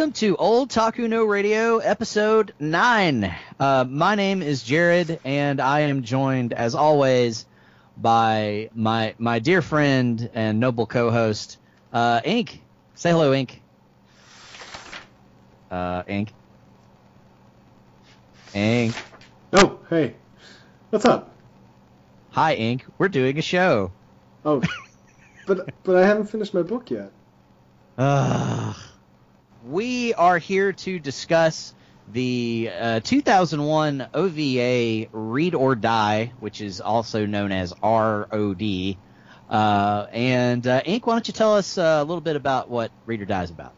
Welcome to Old Taku No Radio, episode nine. Uh, my name is Jared, and I am joined, as always, by my my dear friend and noble co-host, uh, Ink. Say hello, Ink. Uh, Ink. Ink. Oh, hey. What's up? Hi, Ink. We're doing a show. Oh, but but I haven't finished my book yet. Ugh. We are here to discuss the uh, 2001 OVA Read or Die, which is also known as ROD. Uh, and uh, Ink, why don't you tell us uh, a little bit about what Read or Die is about?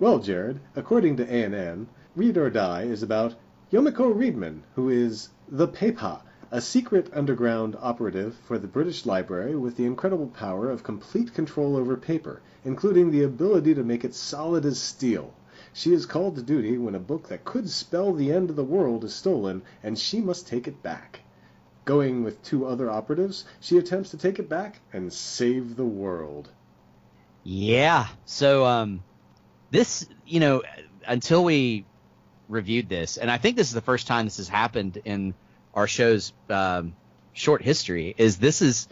Well, Jared, according to ANN, Read or Die is about Yomiko Readman, who is the Paper, a secret underground operative for the British Library with the incredible power of complete control over paper, including the ability to make it solid as steel. She is called to duty when a book that could spell the end of the world is stolen, and she must take it back. Going with two other operatives, she attempts to take it back and save the world. Yeah. So, um, this, you know, until we reviewed this, and I think this is the first time this has happened in our show's um, short history, is this is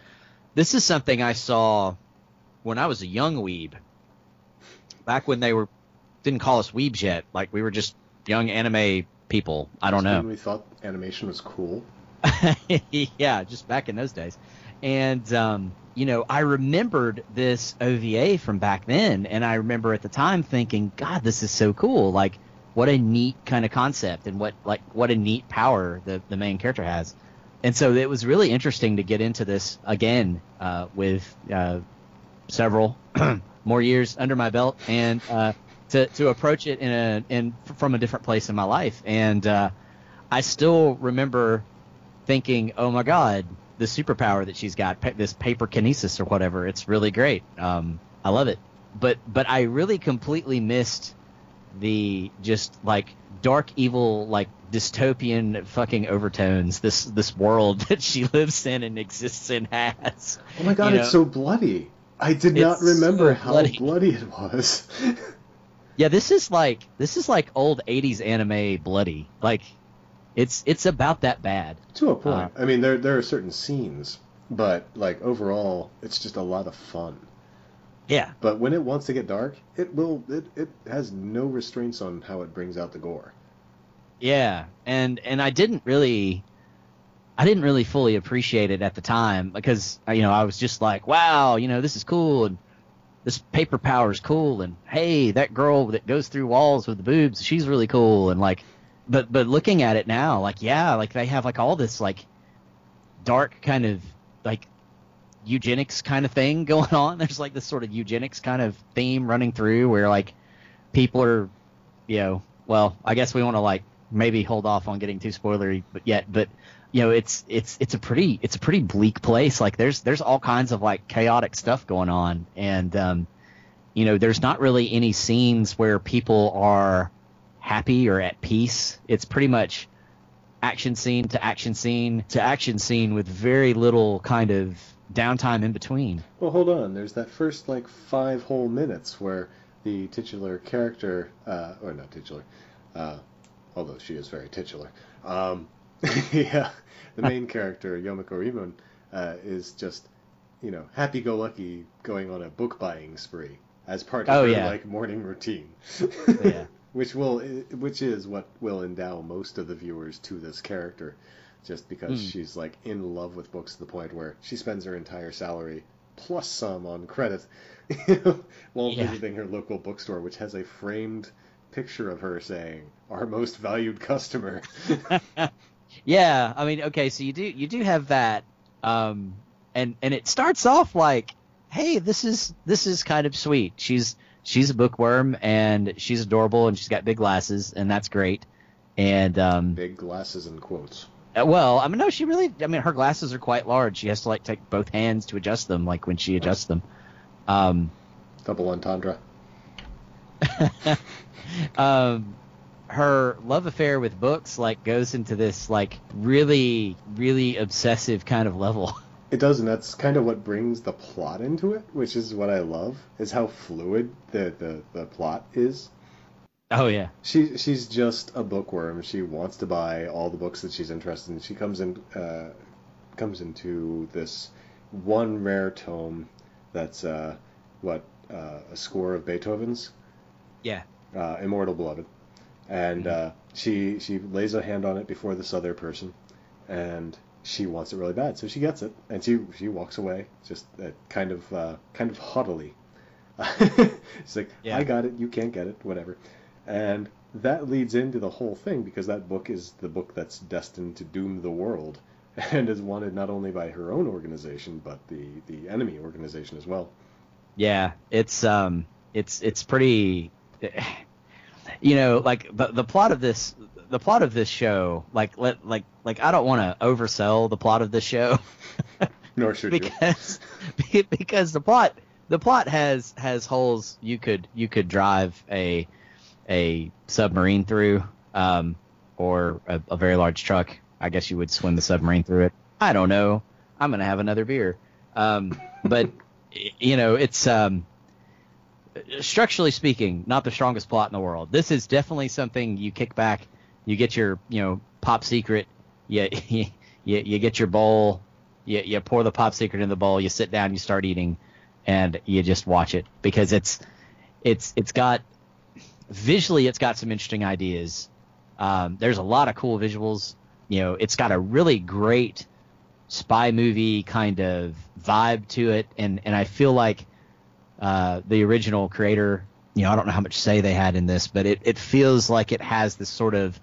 this is something I saw when I was a young weeb, back when they were didn't call us weebs yet, like we were just young anime people. I don't know. We thought animation was cool. yeah, just back in those days. And um, you know, I remembered this OVA from back then, and I remember at the time thinking, God, this is so cool! Like, what a neat kind of concept, and what like what a neat power the the main character has. And so it was really interesting to get into this again uh, with uh, several more years under my belt, and uh, to to approach it in a in from a different place in my life. And uh, I still remember thinking, oh my god, the superpower that she's got, this paper kinesis or whatever, it's really great. Um, I love it. But but I really completely missed the just like dark evil like dystopian fucking overtones this this world that she lives in and exists in has. Oh my god, You it's so bloody. I did not remember so how bloody. bloody it was. Yeah, this is like this is like old '80s anime bloody. Like, it's it's about that bad. to a point. Uh, I mean, there there are certain scenes, but like overall, it's just a lot of fun. Yeah, But when it wants to get dark, it will. It, it has no restraints on how it brings out the gore. yeah, and and I didn't really, I didn't really fully appreciate it at the time because uh, you know I was just like, wow, you know this is cool and this paper power is cool and hey that girl that goes through walls with the boobs she's really cool and like, but but looking at it now like yeah like they have like all this like dark kind of like eugenics kind of thing going on. There's like this sort of eugenics kind of theme running through where like people are, you know, well, I guess we want to like maybe hold off on getting too spoilery, but yet, but you know, it's it's it's a pretty it's a pretty bleak place. Like there's there's all kinds of like chaotic stuff going on, and um, you know, there's not really any scenes where people are happy or at peace. It's pretty much action scene to action scene to action scene with very little kind of downtime in between. Well, hold on. There's that first like five whole minutes where the titular character, uh, or not titular, uh, although she is very titular. Um, yeah, the main character Yomiko Readman uh, is just, you know, happy-go-lucky going on a book buying spree as part of Oh, her yeah. like morning routine. Yeah. which will, which is what will endow most of the viewers to this character, just because Hmm. she's like in love with books to the point where she spends her entire salary plus some on credit while Yeah. visiting her local bookstore, which has a framed picture of her saying "Our most valued customer." Yeah, I mean, okay, so you do you do have that, um, and and it starts off like, hey, this is this is kind of sweet. She's she's a bookworm and she's adorable and she's got big glasses and that's great. And um, Big glasses and quotes. Uh, well, I mean, no, she really, I mean, her glasses are quite large. She has to like take both hands to adjust them, like when she adjusts them. Um, Double entendre. um, her love affair with books like goes into this like really really obsessive kind of level. It does, and that's kind of what brings the plot into it, which is what I love, is how fluid the, the, the plot is. Oh yeah. She she's just a bookworm. She wants to buy all the books that she's interested in. She comes in uh, comes into this one rare tome that's uh, what uh, a score of Beethoven's. Yeah. Uh, Immortal Beloved, and Mhm. uh, she she lays a hand on it before this other person, and she wants it really bad, so she gets it, and she she walks away just uh, kind of uh, kind of haughtily. She's like, Yeah. I got it, you can't get it, whatever. And that leads into the whole thing because that book is the book that's destined to doom the world and is wanted not only by her own organization but the the enemy organization as well. Yeah, it's um, it's it's pretty, you know, like the the plot of this the plot of this show, like let like like I don't want to oversell the plot of this show Nor should you. because because the plot the plot has has holes you could you could drive a a submarine through um or a, a very large truck. I guess you would swim the submarine through it. I don't know. I'm gonna have another beer. Um, but you know, it's um, structurally speaking, not the strongest plot in the world. This is definitely something you kick back, you get your you know pop secret, you you, you get your bowl, you, you pour the pop secret in the bowl, you sit down, you start eating, and you just watch it because it's it's it's got visually it's got some interesting ideas. Um, there's a lot of cool visuals. You know, it's got a really great spy movie kind of vibe to it, and and I feel like uh, the original creator, you know, I don't know how much say they had in this, but it, it feels like it has this sort of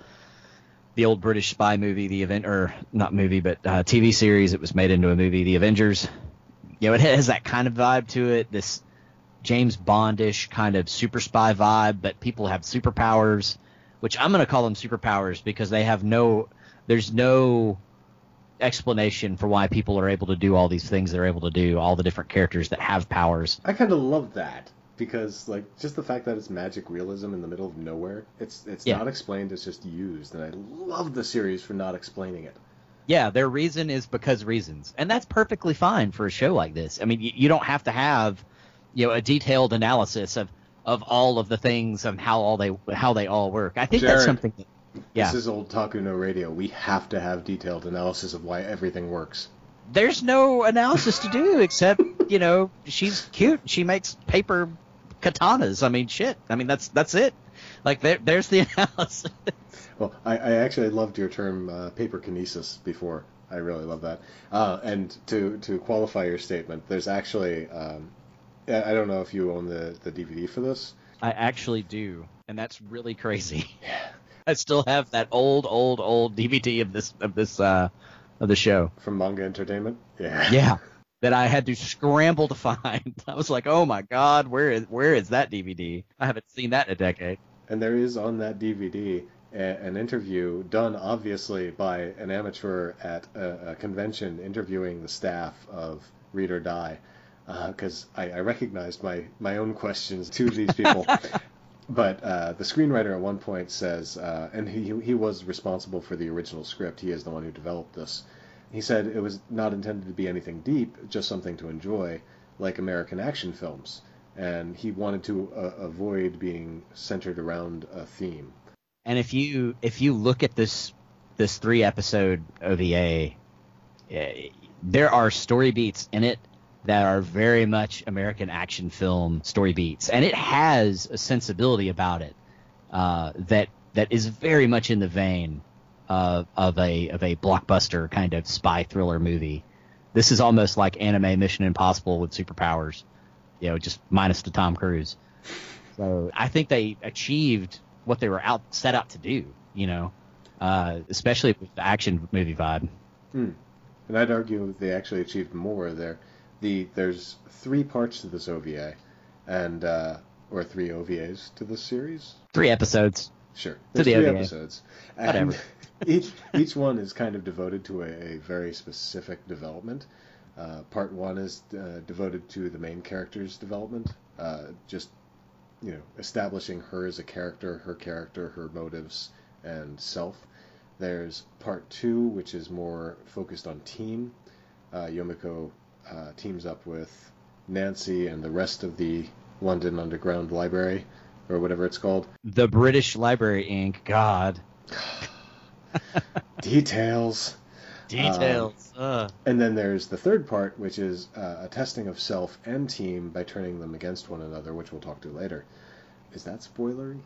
the old British spy movie, the event or not movie, but uh, TV series. It was made into a movie, The Avengers. You know, it has that kind of vibe to it. This James Bondish kind of super spy vibe, but people have superpowers, which I'm going to call them superpowers because they have no, there's no explanation for why people are able to do all these things they're able to do, all the different characters that have powers. I kind of love that because like just the fact that it's magic realism in the middle of nowhere. It's it's Yeah. not explained. It's just used, and I love the series for not explaining it. Yeah, their reason is because reasons, and that's perfectly fine for a show like this. I mean, you, you don't have to have, you know, a detailed analysis of of all of the things and how all they how they all work. I think that's something. That, yeah, This is old Taku no Radio. We have to have detailed analysis of why everything works. there's no analysis to do except you know she's cute. She makes paper katanas. I mean, shit. I mean, that's that's it. Like there, there's the analysis. Well, I, I actually loved your term uh, paper kinesis before. I really love that. Uh, and to to qualify your statement, there's actually um, I I don't know if you own the, the DVD for this. I actually do, and that's really crazy. I still have that old, old, old DVD of this of this uh, of the show. From Manga Entertainment? Yeah. Yeah, that I had to scramble to find. I was like, oh my god, where is where is that DVD? I haven't seen that in a decade. And there is on that DVD a, an interview done obviously by an amateur at a, a convention interviewing the staff of Read or Die. Because I, I recognized my, my own questions to these people. but uh, the screenwriter at one point says, uh, and he, he was responsible for the original script, he is the one who developed this. He said it was not intended to be anything deep, just something to enjoy, like American action films. And he wanted to uh, avoid being centered around a theme. And if you if you look at this this three episode OVA, eh, there are story beats in it that are very much American action film story beats, and it has a sensibility about it uh, that that is very much in the vein of of a of a blockbuster kind of spy thriller movie. This is almost like anime Mission Impossible with superpowers, you know, just minus the Tom Cruise. So I think they achieved what they were out set out to do, you know, uh, especially with the action movie vibe. Hmm. And I'd argue they actually achieved more there. The there's three parts to this OVA, and uh, or three OVAs to this series. Three episodes. Sure, To the three OVA. episodes, and Whatever. each each one is kind of devoted to a, a very specific development. Uh, part one is uh, devoted to the main character's development, uh, just you know establishing her as a character, her character, her motives, and self. There's part two, which is more focused on team. Uh, Yomiko uh, teams up with Nancy and the rest of the London Underground Library or whatever it's called. The British Library Inc. God. Details. Details. uh. And then there's the third part, which is uh, a testing of self and team by turning them against one another, which we'll talk to later. Is that spoilery?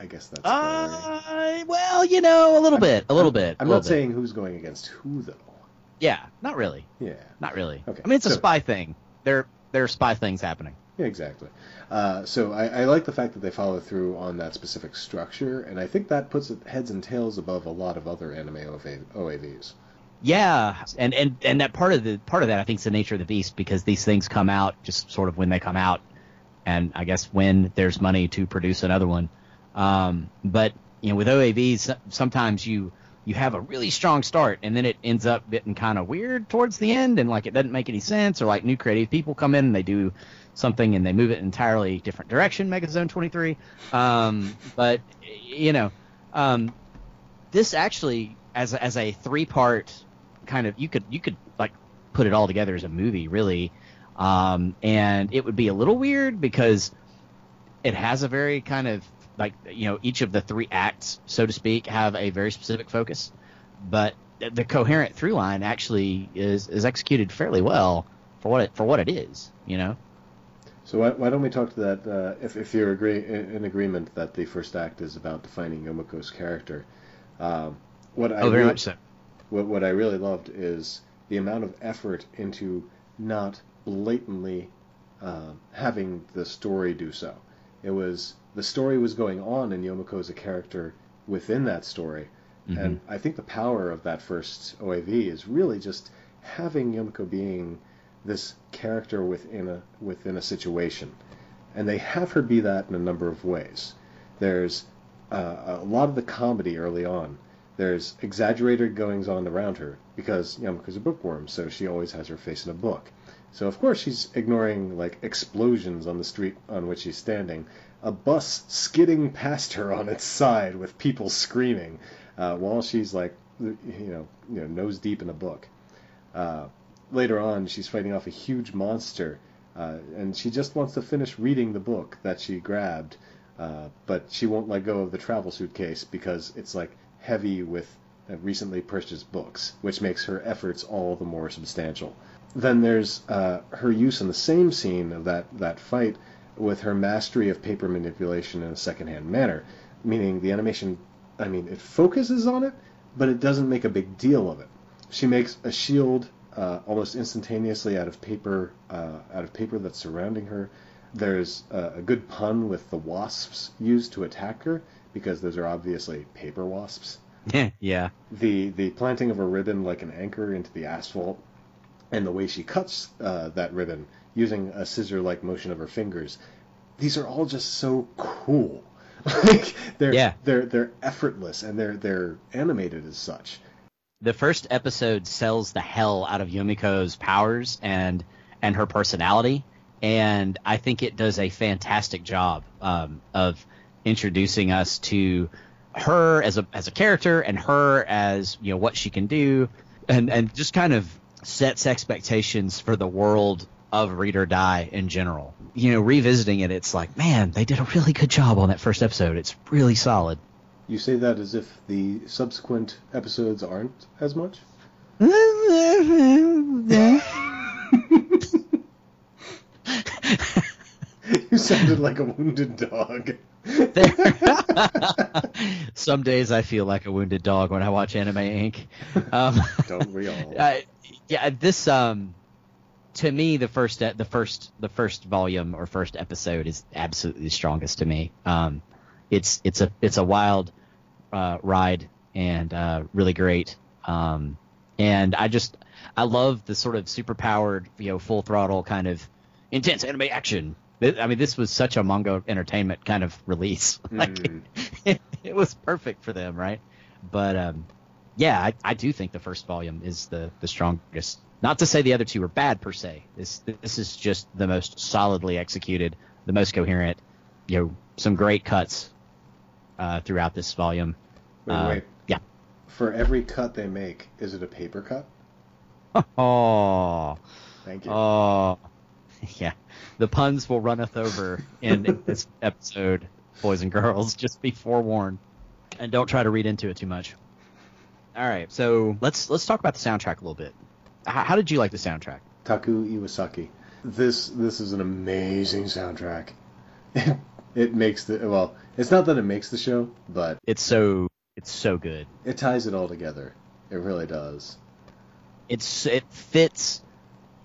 I guess that's. Uh, well, you know, a little bit, a little bit. I'm not bit. saying who's going against who, though. Yeah, not really. Yeah. Not really. Okay, I mean, it's a spy thing. There, there are spy things happening. Yeah, exactly. Uh, so I, I like the fact that they follow through on that specific structure, and I think that puts it heads and tails above a lot of other anime OV, OAVs. Yeah, and and and that part of the part of that I think is the nature of the beast because these things come out just sort of when they come out, and I guess when there's money to produce another one. Um, but you know, with OAVs, sometimes you you have a really strong start, and then it ends up getting kind of weird towards the end, and like it doesn't make any sense, or like new creative people come in and they do something and they move it entirely different direction. Megazone 23, um, but you know, um, this actually as as a three part kind of you could you could like put it all together as a movie really um, and it would be a little weird because it has a very kind of like you know each of the three acts so to speak have a very specific focus but the coherent through line actually is is executed fairly well for what it for what it is you know So why, why don't we talk to that? Uh, if if you're agree in agreement that the first act is about defining Yomiko's character, um, what I oh very really- much so what, what I really loved is the amount of effort into not blatantly uh, having the story do so. It was the story was going on, and Yomiko is a character within that story. And I think the power of that first OAV is really just having Yomiko being this character within a within a situation, and they have her be that in a number of ways. There's uh, a lot of the comedy early on. There's exaggerated goings on around her because Yomiko's a bookworm, so she always has her face in a book. So of course she's ignoring like explosions on the street on which she's standing, a bus skidding past her on its side with people screaming, uh, while she's like you know you know nose deep in a book. Uh, later on, she's fighting off a huge monster, uh, and she just wants to finish reading the book that she grabbed, uh, but she won't let go of the travel suitcase because it's like heavy with uh, recently purchased books, which makes her efforts all the more substantial. Then there's uh, her use in the same scene of that, that fight with her mastery of paper manipulation in a secondhand manner, meaning the animation, I mean, it focuses on it, but it doesn't make a big deal of it. She makes a shield uh, almost instantaneously out of paper, uh, out of paper that's surrounding her. There's uh, a good pun with the wasps used to attack her because those are obviously paper wasps. yeah The the planting of a ribbon like an anchor into the asphalt, and the way she cuts uh, that ribbon using a scissor-like motion of her fingers. These are all just so cool. like they're Yeah. they're they're effortless and they're they're animated as such. the first episode sells the hell out of Yomiko's powers and and her personality, and I think it does a fantastic job um, of introducing us to her as a as a character and her as you know what she can do, and and just kind of sets expectations for the world of Read or Die in general. You know, revisiting it, it's like, man, they did a really good job on that first episode. It's really solid. You say that as if the subsequent episodes aren't as much? you sounded like a wounded dog. Some days I feel like a wounded dog when I watch Anime Ink. Um, Don't we all? uh, yeah, this um, to me the first e- the first the first volume or first episode is absolutely the strongest to me. Um, it's it's a it's a wild uh, ride and uh, really great. Um, and I just I love the sort of super powered you know full throttle kind of intense anime action. I mean, this was such a manga entertainment kind of release. like, Mm. it, it was perfect for them, right? But um, yeah, I, I do think the first volume is the the strongest. Not to say the other two are bad per se. This this is just the most solidly executed, the most coherent. You know, some great cuts uh, throughout this volume. Wait, Uh, wait. yeah. For every cut they make, is it a paper cut? Oh, Thank you. oh, yeah. The puns will runneth over in this episode boys and girls. Just be forewarned, and don't try to read into it too much. All right, so let's let's talk about the soundtrack a little bit. How, how did you like the soundtrack? Taku Iwasaki. This this is an amazing soundtrack. it makes the well. It's not that it makes the show, but It's so it's so good. it ties it all together. It really does. It's it fits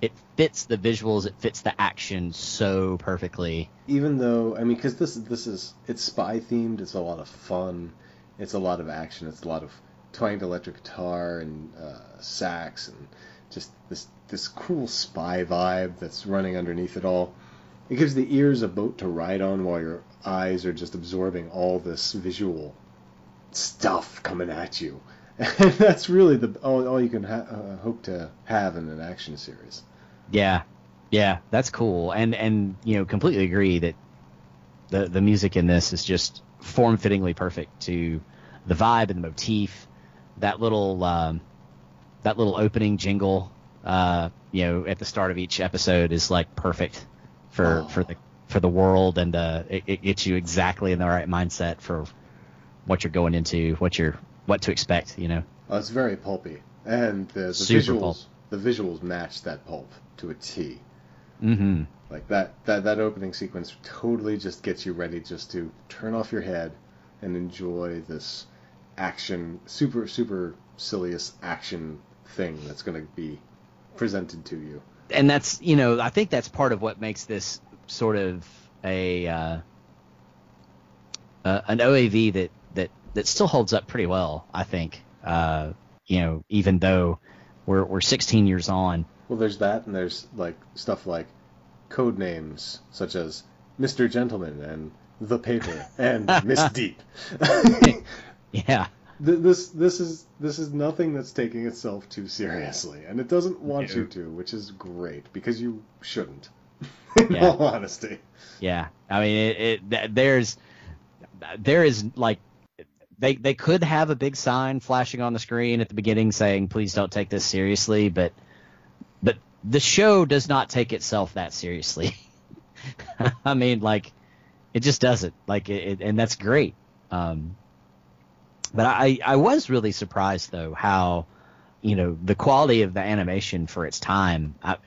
it fits the visuals. It fits the action so perfectly. Even though I mean, because this this is it's spy themed. It's a lot of fun. It's a lot of action. It's a lot of twanged electric guitar and uh, sax and just this this cool spy vibe that's running underneath it all. It gives the ears a boat to ride on while your eyes are just absorbing all this visual stuff coming at you. And that's really the all, all you can ha- uh, hope to have in an action series. Yeah, yeah, that's cool. And and you know, completely agree that the the music in this is just form fittingly perfect to the vibe and the motif. That little um, that little opening jingle, uh, you know, at the start of each episode is like perfect for Oh. for the for the world, and uh, it, it gets you exactly in the right mindset for what you're going into, what you're what to expect. You know. Oh, it's very pulpy, and the, the visuals pulp. the visuals match that pulp to a T. Mm-hmm. Like that that that opening sequence totally just gets you ready just to turn off your head and enjoy this action, super super silliest action thing that's going to be presented to you. and that's you know I think that's part of what makes this sort of a uh, uh, an OAV that that that still holds up pretty well. I think uh, you know even though we're we're 16 years on. Well, there's that, and there's like stuff like code names such as Mr. Gentleman and The Paper and Miss Deep. Yeah, Th- this this is this is nothing that's taking itself too seriously, and it doesn't want No. you to, which is great because you shouldn't. In Yeah. all honesty, yeah. I mean it, it th- there's there is like they they could have a big sign flashing on the screen at the beginning saying please don't take this seriously, but but the show does not take itself that seriously. I mean, like, it just doesn't. Like, it, it- and that's great. Um, but I, I was really surprised though how, you know, the quality of the animation for its time. I,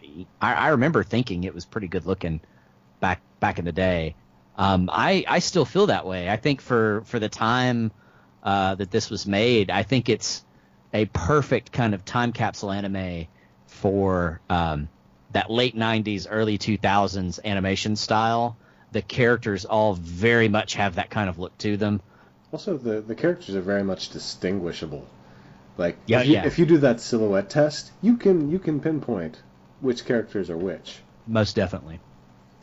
I remember thinking it was pretty good looking back back in the day. Um, I I still feel that way. I think for for the time uh, that this was made, I think it's a perfect kind of time capsule anime for um, that late 90s, early 2000s animation style. The characters all very much have that kind of look to them. Also the the characters are very much distinguishable. Like Yeah, if, you, yeah. if you do that silhouette test, you can you can pinpoint which characters are which. Most definitely.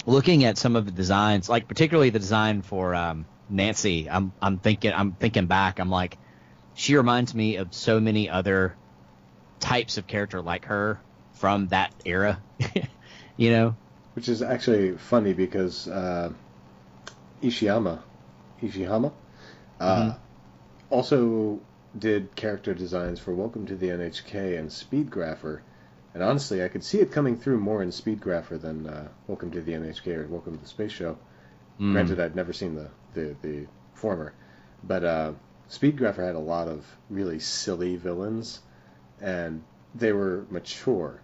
Looking at some of the designs, like particularly the design for um, Nancy, I'm I'm thinking I'm thinking back. I'm like, she reminds me of so many other types of character like her from that era. you know? Which is actually funny because uh, Ishiyama, Ishihama, uh, Mhm. also did character designs for Welcome to the NHK and Speedgrapher. And honestly, I could see it coming through more in Speedgrapher than uh, Welcome to the NHK or Welcome to the Space Show. Mm. Granted, I'd never seen the, the, the former. But uh, Speedgrapher had a lot of really silly villains, and they were mature.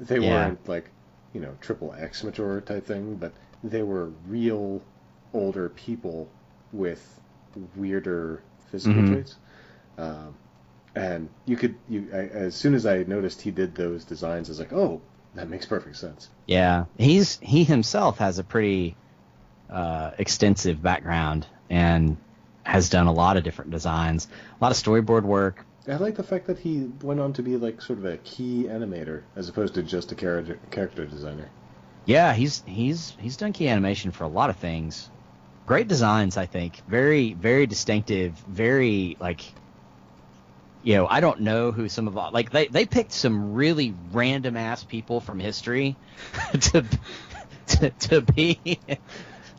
They Yeah. weren't like, you know, triple X mature type thing, but they were real older people with weirder physical Mhm. traits. Um, and you could, you I, as soon as I noticed he did those designs, I was like, oh, that makes perfect sense. Yeah, he's he himself has a pretty uh, extensive background and has done a lot of different designs, a lot of storyboard work. I like the fact that he went on to be like sort of a key animator as opposed to just a character character designer. Yeah, he's he's he's done key animation for a lot of things. Great designs, I think. Very very distinctive. Very like. You know, I don't know who some of like they they picked some really random ass people from history to to to be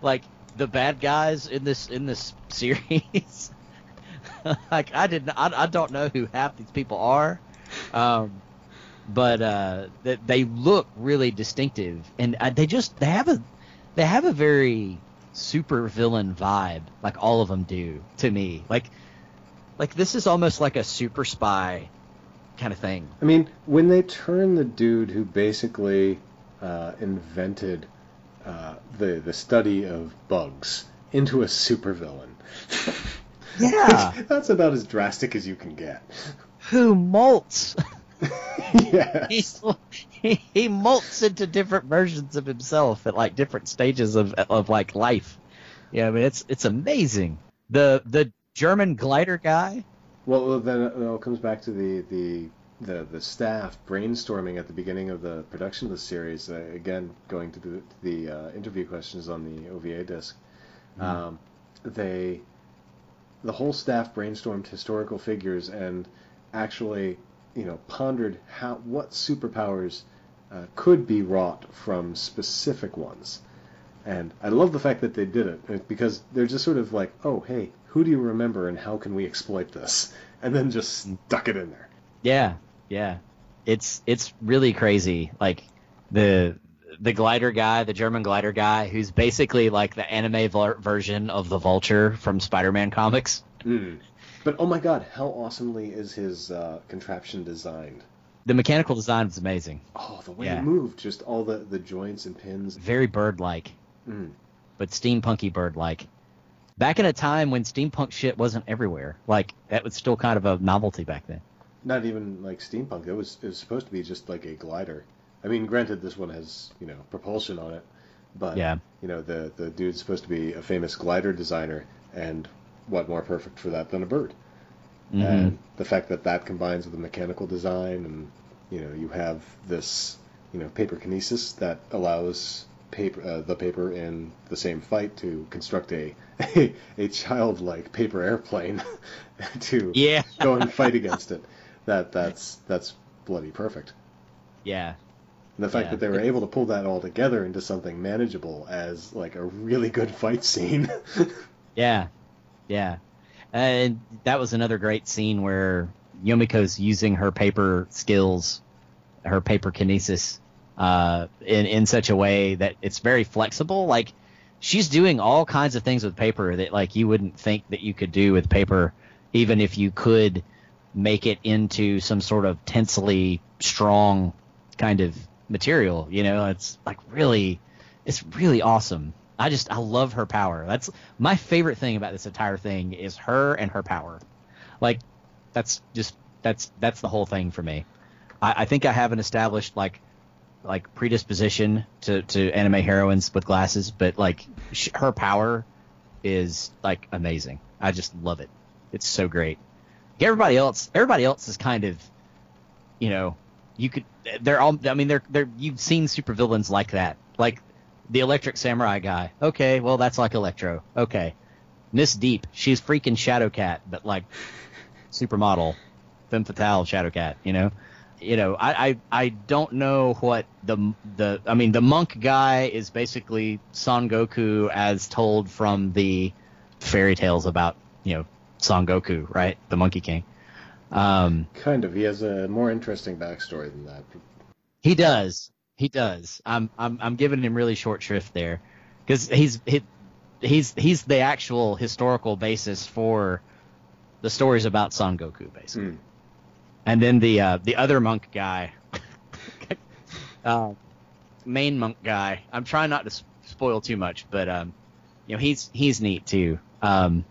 like the bad guys in this in this series. like I didn't I, I don't know who half these people are. Um, but uh, they, look really distinctive, and uh, they just they have a they have a very super villain vibe, like all of them do to me. Like, like this is almost like a super spy kind of thing. I mean, when they turn the dude who basically uh, invented uh, the the study of bugs into a supervillain. Yeah. That's about as drastic as you can get. Who molts? yes. he, he molts into different versions of himself at like different stages of of like life. Yeah, I mean it's it's amazing. The the German glider guy. Well, then it all comes back to the the the, the staff brainstorming at the beginning of the production of the series. Uh, again, going to the, to the uh, interview questions on the OVA disc, mm-hmm. um, they the whole staff brainstormed historical figures and actually you know pondered how what superpowers uh, could be wrought from specific ones. And I love the fact that they did it uh, because they're just sort of like, oh, hey, who do you remember and how can we exploit this? And then just stuck it in there. Yeah, yeah. It's it's really crazy. Like the the glider guy, the German glider guy, who's basically like the anime version of the Vulture from Spider-Man comics. Mm. But oh my god, how awesomely is his uh, contraption designed? The mechanical design is amazing. Oh, the way yeah. he moved, just all the, the joints and pins. Very bird-like, mm. but steampunky bird-like. Back in a time when steampunk shit wasn't everywhere, like that was still kind of a novelty back then. Not even like steampunk. It was it was supposed to be just like a glider. I mean, granted, this one has you know propulsion on it, but yeah. you know the the dude's supposed to be a famous glider designer, and what more perfect for that than a bird? Mm-hmm. And the fact that that combines with the mechanical design, and you know, you have this, you know, paper kinesis that allows paper uh, the paper in the same fight to construct a a, a childlike paper airplane to yeah. go and fight against it. That that's that's bloody perfect. Yeah. And the fact yeah. that they were able to pull that all together into something manageable as like a really good fight scene. yeah, yeah. And that was another great scene where Yomiko's using her paper skills, her paper kinesis, uh, in in such a way that it's very flexible. Like she's doing all kinds of things with paper that like you wouldn't think that you could do with paper, even if you could make it into some sort of tensely strong kind of material. You know, it's like really, it's really awesome. I just I love her power. That's my favorite thing about this entire thing is her and her power. Like that's just that's that's the whole thing for me. I, I think I have an established like like predisposition to to anime heroines with glasses, but like sh- her power is like amazing. I just love it. It's so great. Everybody else, everybody else is kind of, you know, you could. They're all. I mean, they're they're. You've seen supervillains like that. Like the Electric Samurai guy. Okay, well that's like Electro. Okay, Miss Deep, she's freaking Shadowcat, but like supermodel, femme fatale Shadowcat. You know, you know. I, I I don't know what the the. I mean, the monk guy is basically Son Goku as told from the fairy tales about you know Son Goku, right? The Monkey King. Um, kind of. He has a more interesting backstory than that. He does. He does. I'm I'm I'm giving him really short shrift there, because he's he, he's he's the actual historical basis for the stories about Son Goku, basically. Mm. And then the uh, the other monk guy, uh, main monk guy. I'm trying not to spoil too much, but um, you know he's he's neat too. Um,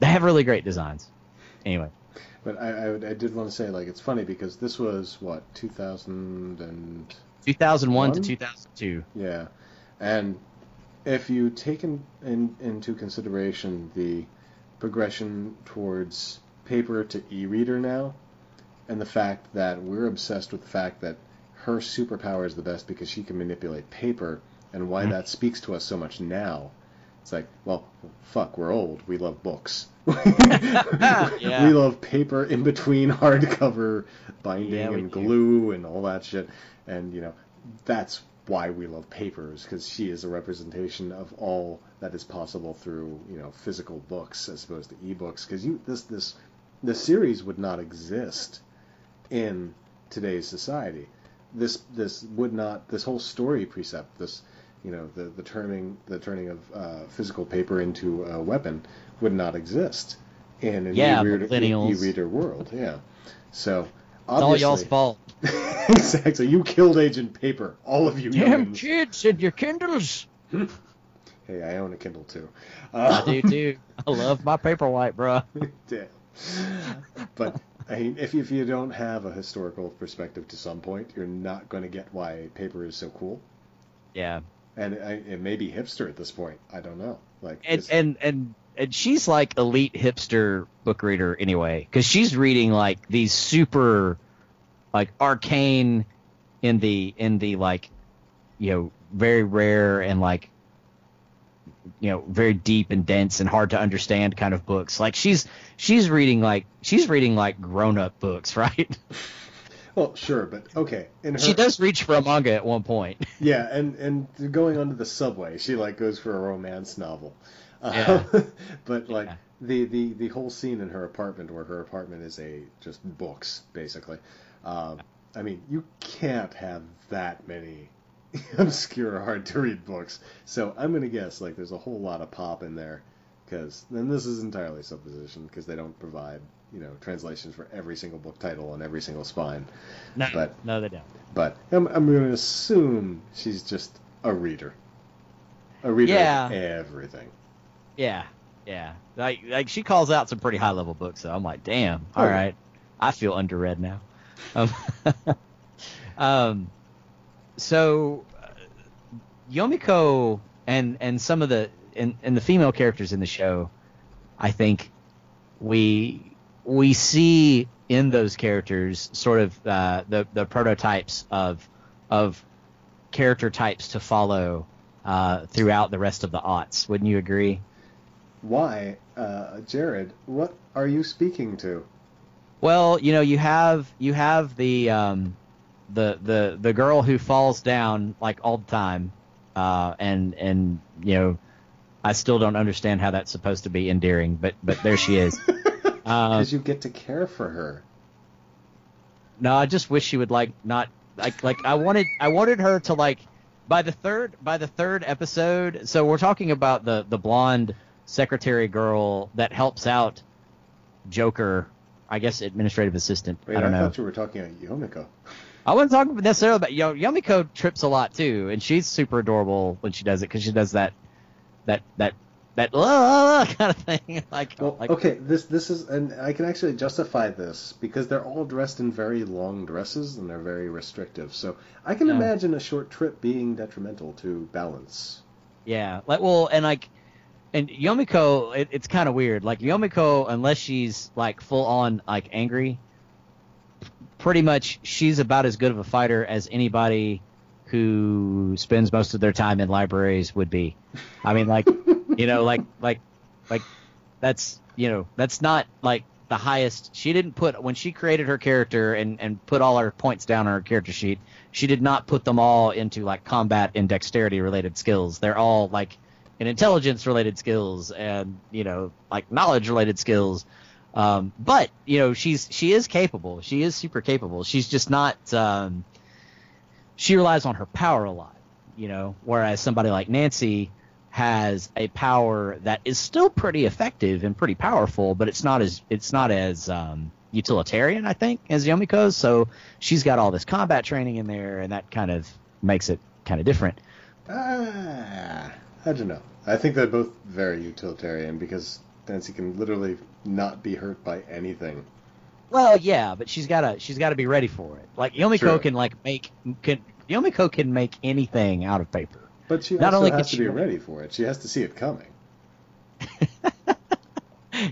they have really great designs. Anyway. But I, I, I did want to say like it's funny because this was what 2000 and 2001 One? to 2002. Yeah, and if you take in, in, into consideration the progression towards paper to e-reader now, and the fact that we're obsessed with the fact that her superpower is the best because she can manipulate paper, and why mm-hmm. that speaks to us so much now. It's like, well, fuck, we're old. We love books. yeah. We love paper in between hardcover binding yeah, and glue and all that shit and you know that's why we love papers because she is a representation of all that is possible through you know physical books as opposed to ebooks. Because you this this the series would not exist in today's society. This this would not this whole story precept this you know, the the turning the turning of uh, physical paper into a weapon would not exist in an Yeah, e-reader, e-reader world. Yeah, so all y'all's fault. exactly. You killed Agent Paper, all of you. Damn youngins. kids and your Kindles. Hey, I own a Kindle too. I Uh, do too. I love my paperwhite, bro. Damn. But I mean, if if you don't have a historical perspective to some point, you're not going to get why paper is so cool. Yeah. And it, it may be hipster at this point. I don't know. Like, and it's- and and and she's like elite hipster book reader anyway because she's reading like these super like arcane in the in the like you know very rare and like you know very deep and dense and hard to understand kind of books like she's she's reading like she's reading like grown up books right well, sure, but okay. Her, she does reach for a manga at one point Yeah, and and going onto the subway, she like goes for a romance novel. Yeah. Uh, but like Yeah. the, the the whole scene in her apartment, where her apartment is a just books basically. Um, I mean, you can't have that many obscure, hard to read books. So I'm gonna guess like there's a whole lot of pop in there, because then this is entirely supposition because they don't provide you know translations for every single book title on every single spine. no But- no they don't But I'm, I'm going to assume she's just a reader. A reader Yeah. of everything. Yeah, yeah. Like like she calls out some pretty high level books, so I'm like, damn. Oh, All right, I feel underread now. Um, um so uh, Yomiko and and some of the and, and the female characters in the show, I think we we see in those characters sort of uh, the the prototypes of of character types to follow uh, throughout the rest of the aughts. Wouldn't you agree? Why, uh, Jared, what are you speaking to? Well, you know, you have you have the um, the the the girl who falls down like all the time, uh, and and you know, I still don't understand how that's supposed to be endearing, but but there she is. Um, Because you get to care for her. No, I just wish she would like not like like I wanted I wanted her to like by the third by the third episode. So we're talking about the the blonde secretary girl that helps out Joker. I guess administrative assistant. Wait, I don't know. thought you were talking about Yomiko. I wasn't talking necessarily about Yo Yomiko trips a lot too, and she's super adorable when she does it because she does that that that that uh, kind of thing. like Well, like okay, this this is, and I can actually justify this because they're all dressed in very long dresses and they're very restrictive. So I can Yeah. imagine a short trip being detrimental to balance. Yeah, like well, and like, and Yomiko, it, it's kind of weird. Like Yomiko, unless she's like full on like angry, pretty much she's about as good of a fighter as anybody who spends most of their time in libraries would be. I mean, like, you know, like like like that's you know that's not like the highest. She didn't put when she created her character and and put all her points down on her character sheet. She did not put them all into like combat and dexterity related skills. They're all like in intelligence related skills and you know like knowledge related skills. Um, but you know she's she is capable. She is super capable. She's just not. Um, she relies on her power a lot. You know, whereas somebody like Nancy has a power that is still pretty effective and pretty powerful, but it's not as it's not as um, utilitarian, I think, as Yomiko's. So she's got all this combat training in there, and that kind of makes it kind of different. Ah, I don't know. I think they're both very utilitarian because Nancy can literally not be hurt by anything. Well, yeah, but she's gotta she's gotta be ready for it. Like Yomiko True. can like make can Yomiko can make anything out of paper. But she Not also only has can to she- be ready for it. She has to see it coming.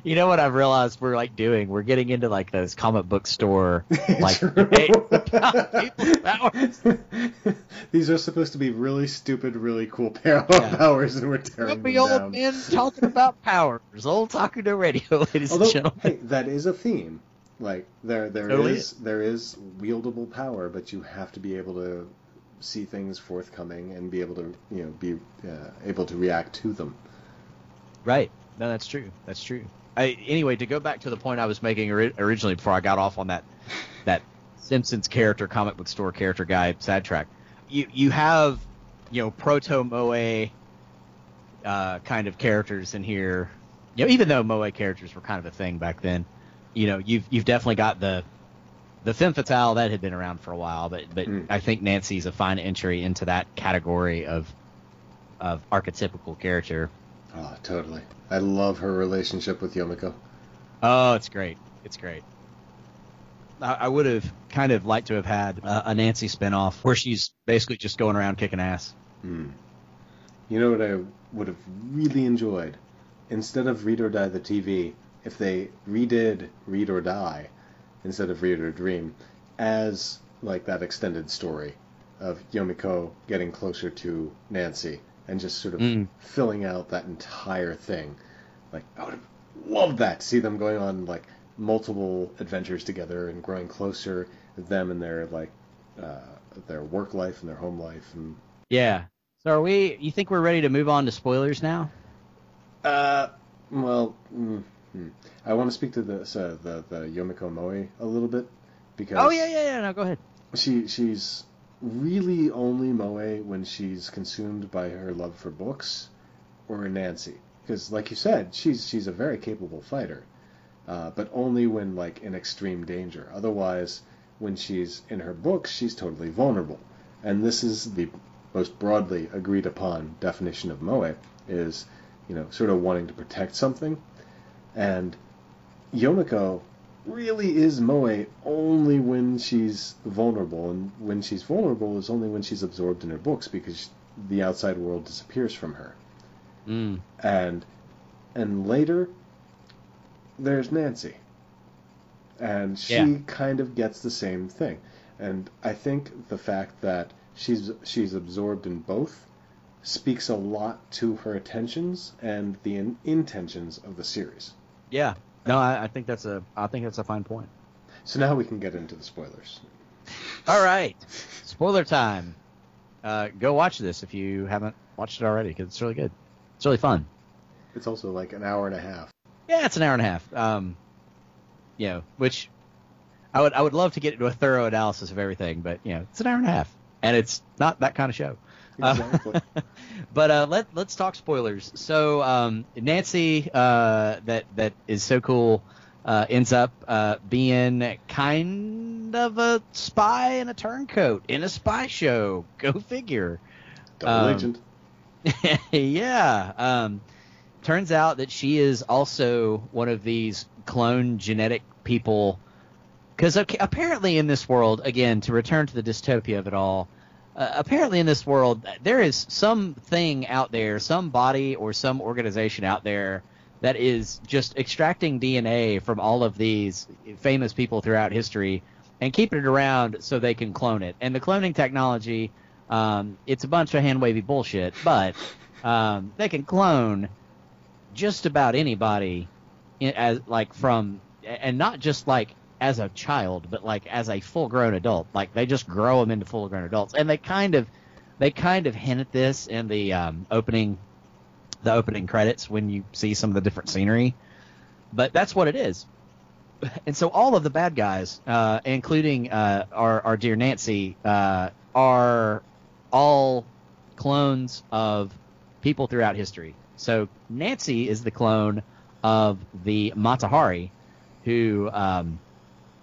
You know what I've realized we're like doing? We're getting into like those comic book store like True. debates about people's powers. These are supposed to be really stupid, really cool parallel Yeah. powers, and we're tearing them old down. men talking about powers. Old talking to radio, ladies Although, and gentlemen. hey, that is a theme. Like there, there is Totally there is wieldable power, but you have to be able to see things forthcoming and be able to, you know, be uh, able to react to them. Right. No, that's true. That's true. I, anyway, to go back to the point I was making ori- originally before I got off on that that Simpsons character, comic book store character guy sidetrack, you you have you know proto moe uh, kind of characters in here. You know, even though moe characters were kind of a thing back then, you know, you've you've definitely got the the femme fatale that had been around for a while, but but Mm. I think Nancy's a fine entry into that category of of archetypical character. Oh, totally. I love her relationship with Yomiko. Oh, it's great. It's great. I, I would have kind of liked to have had a, a Nancy spinoff where she's basically just going around kicking ass. Hmm. You know what I would have really enjoyed? Instead of Read or Die the TV, if they redid Read or Die instead of Read or Dream as like that extended story of Yomiko getting closer to Nancy and just sort of Mm. filling out that entire thing. Like I would have loved that. See them going on like multiple adventures together and growing closer them and their like uh, their work life and their home life and Yeah. So are we? You think we're ready to move on to spoilers now? Uh, well, mm, hmm. I want to speak to this uh, the the Yomiko Moe a little bit because Oh yeah, yeah, yeah. No, go ahead. she she's really only Moe when she's consumed by her love for books or Nancy. Because like you said she's she's a very capable fighter uh, but only when like in extreme danger. Otherwise when she's in her books she's totally vulnerable. And this is the most broadly agreed upon definition of Moe is you know sort of wanting to protect something. And Yomiko really is Moe only when she's vulnerable, and when she's vulnerable is only when she's absorbed in her books because the outside world disappears from her. Mm. And and later, there's Nancy, and she Yeah. kind of gets the same thing. And I think the fact that she's she's absorbed in both speaks a lot to her attentions and the in- intentions of the series. Yeah. No, I, I think that's a. I think that's a fine point. So now we can get into the spoilers. All right. Spoiler time. Uh, go watch this if you haven't watched it already because it's really good. It's really fun. It's also like an hour and a half. Yeah, it's an hour and a half. Um, you know, which I would I would love to get into a thorough analysis of everything, but you know, it's an hour and a half, and it's not that kind of show. Uh, Exactly. but uh, let let's talk spoilers. So um, Nancy, uh, that that is so cool, uh, ends up uh, being kind of a spy and a turncoat in a spy show. Go figure. Double Um, agent. yeah. Um, turns out that she is also one of these clone genetic people. Because apparently in this world, again, to return to the dystopia of it all, uh, apparently in this world, there is something out there, some body or some organization out there that is just extracting DNA from all of these famous people throughout history and keeping it around so they can clone it. And the cloning technology, um, it's a bunch of hand wavy bullshit, but um, they can clone just about anybody as like from and not just like as a child, but like as a full grown adult. Like they just grow them into full grown adults, and they kind of they kind of hint at this in the um, opening the opening credits when you see some of the different scenery. But that's what it is. And so all of the bad guys, uh, including uh, our, our dear Nancy, uh, are all clones of people throughout history. So Nancy is the clone of the Mata Hari, who um,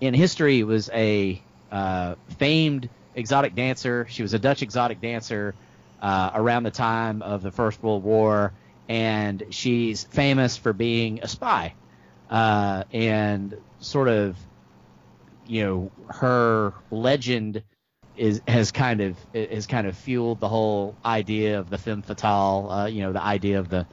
in history was a uh, famed exotic dancer. She was a Dutch exotic dancer uh, around the time of the First World War, and she's famous for being a spy. Uh, and sort of, you know, her legend is has kind of has kind of fueled the whole idea of the femme fatale. Uh, you know, the idea of the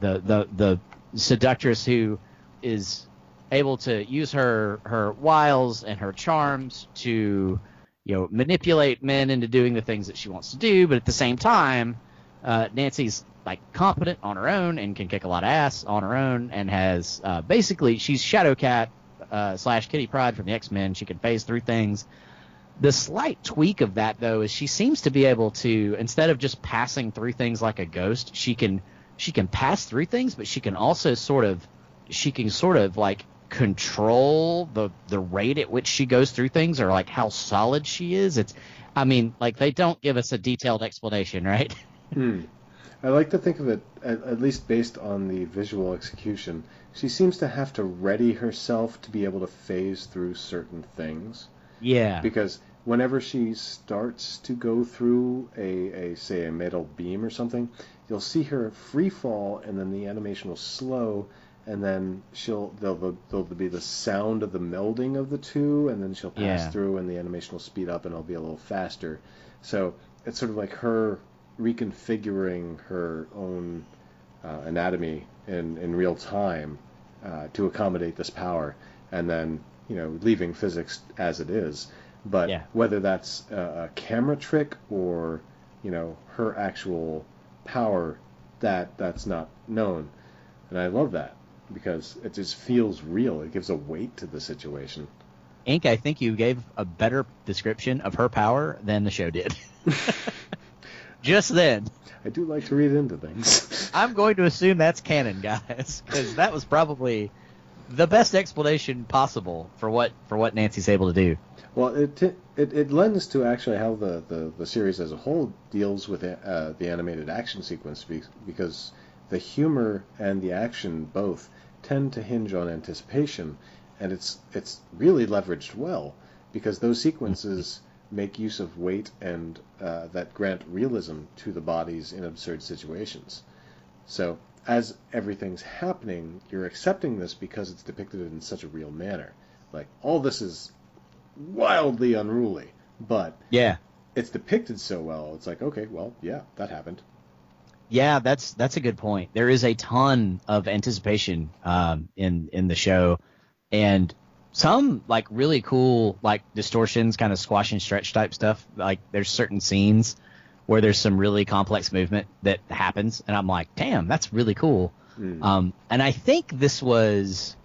the the the seductress who is able to use her her wiles and her charms to you know manipulate men into doing the things that she wants to do, but at the same time, uh, Nancy's like competent on her own and can kick a lot of ass on her own and has uh, basically she's Shadowcat uh, slash Kitty Pryde from the X Men. She can phase through things. The slight tweak of that though is she seems to be able to instead of just passing through things like a ghost, she can she can pass through things, but she can also sort of she can sort of like control the the rate at which she goes through things or like how solid she is. It's I mean, like they don't give us a detailed explanation, right? Hmm. I like to think of it, at, at least based on the visual execution. She seems to have to ready herself to be able to phase through certain things. Yeah. Because whenever she starts to go through a, a say a metal beam or something, you'll see her free fall, and then the animation will slow, and then she'll there'll, there'll be the sound of the melding of the two, and then she'll pass Yeah. through, and the animation will speed up, and it'll be a little faster. So it's sort of like her reconfiguring her own uh, anatomy in in real time uh, to accommodate this power, and then you know leaving physics as it is. But Yeah. whether that's a, a camera trick or you know her actual power, that that's not known, and I love that because it just feels real. It gives a weight to the situation. Ink, I think you gave a better description of her power than the show did. Just then. I do like to read into things. I'm going to assume that's canon, guys, because that was probably the best explanation possible for what for what Nancy's able to do. Well, it, it it lends to actually how the, the, the series as a whole deals with uh, the animated action sequence because the humor and the action both tend to hinge on anticipation, and it's it's really leveraged well because those sequences make use of weight and uh, that grant realism to the bodies in absurd situations. So as everything's happening, you're accepting this because it's depicted in such a real manner. Like all this is wildly unruly, but Yeah. it's depicted so well. It's like, okay, well, yeah, that happened. Yeah, that's that's a good point. There is a ton of anticipation um, in in the show, and some like really cool like distortions, kind of squash and stretch type stuff. Like there's certain scenes where there's some really complex movement that happens, and I'm like, damn, that's really cool. Mm. Um, and I think this was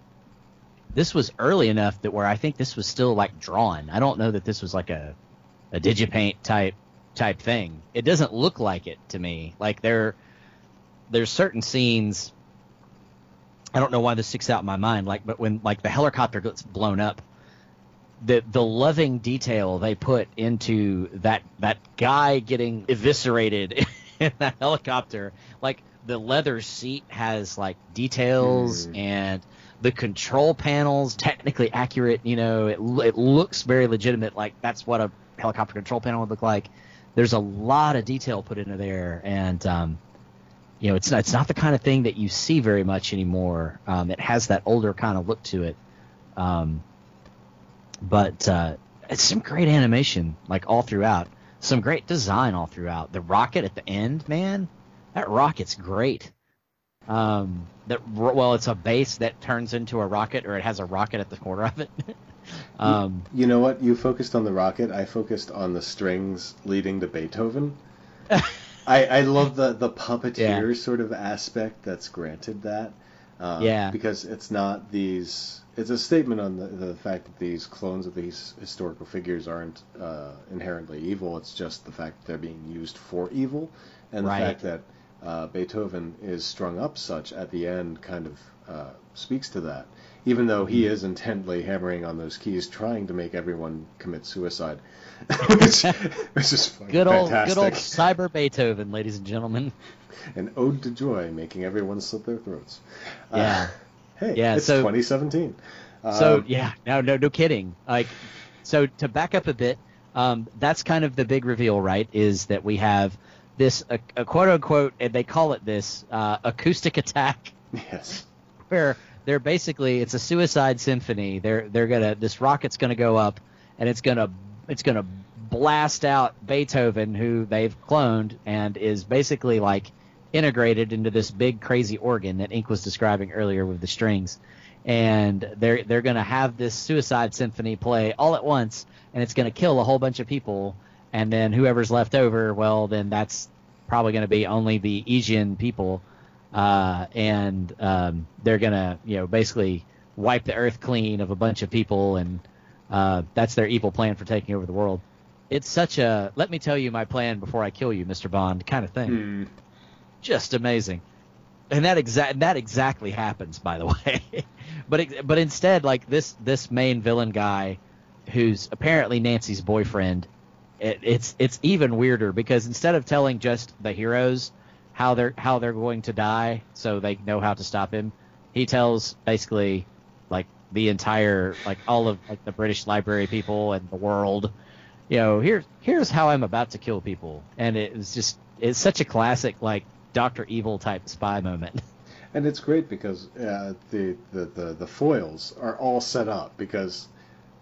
this was early enough that where I think this was still like drawn. I don't know that this was like a a digipaint type type thing. It doesn't look like it to me. Like there there's certain scenes I don't know why this sticks out in my mind like but when like the helicopter gets blown up the the loving detail they put into that that guy getting eviscerated in that helicopter like the leather seat has like details Mm. and the control panels technically accurate you know it, it looks very legitimate like that's what a helicopter control panel would look like there's a lot of detail put into there and um, you know it's not, it's not the kind of thing that you see very much anymore. Um, it has that older kind of look to it. Um, but uh, it's some great animation like all throughout. Some great design all throughout. The rocket at the end man that rocket's great. Um, that well it's a base that turns into a rocket or it has a rocket at the corner of it um, You know what? You focused on the rocket. I focused on the strings leading to Beethoven. I, I love the, the puppeteer sort of aspect that's granted that. Um, Yeah. Because it's not these. It's a statement on the, the fact that these clones of these historical figures aren't uh, inherently evil. It's just the fact that they're being used for evil. And the Right. fact that uh, Beethoven is strung up such at the end kind of uh, speaks to that. Even though he Mm-hmm. is intently hammering on those keys, trying to make everyone commit suicide, which, which is good old fantastic. good old cyber beethoven ladies and gentlemen An ode to joy, making everyone slit their throats. Yeah. hey, Yeah, it's so- 2017. So Um, yeah, no, no, no kidding. Like, so to back up a bit, um, that's kind of the big reveal, right? Is that we have this a, a quote unquote, and they call it this uh, acoustic attack, yes. where they're basically it's a suicide symphony. They're they're gonna this rocket's gonna go up, and it's gonna it's gonna blast out Beethoven, who they've cloned, and is basically like integrated into this big crazy organ that Ink was describing earlier with the strings. And they're they're gonna have this suicide symphony play all at once, and it's gonna kill a whole bunch of people. And then whoever's left over, well, then that's probably gonna be only the Asian people uh, and um, they're gonna you know basically wipe the earth clean of a bunch of people, and uh, that's their evil plan for taking over the world. It's such a let me tell you my plan before I kill you, Mr. Bond kind of thing. Hmm. Just amazing, and that exact that exactly happens by the way. but it, but instead, like this this main villain guy, who's apparently Nancy's boyfriend, it, it's it's even weirder because instead of telling just the heroes how they're how they're going to die, so they know how to stop him, he tells basically like the entire like all of like the British Library people and the world, you know, here's here's how I'm about to kill people, and it was just it's such a classic like Doctor Evil type spy moment. And it's great because uh, the, the, the the foils are all set up because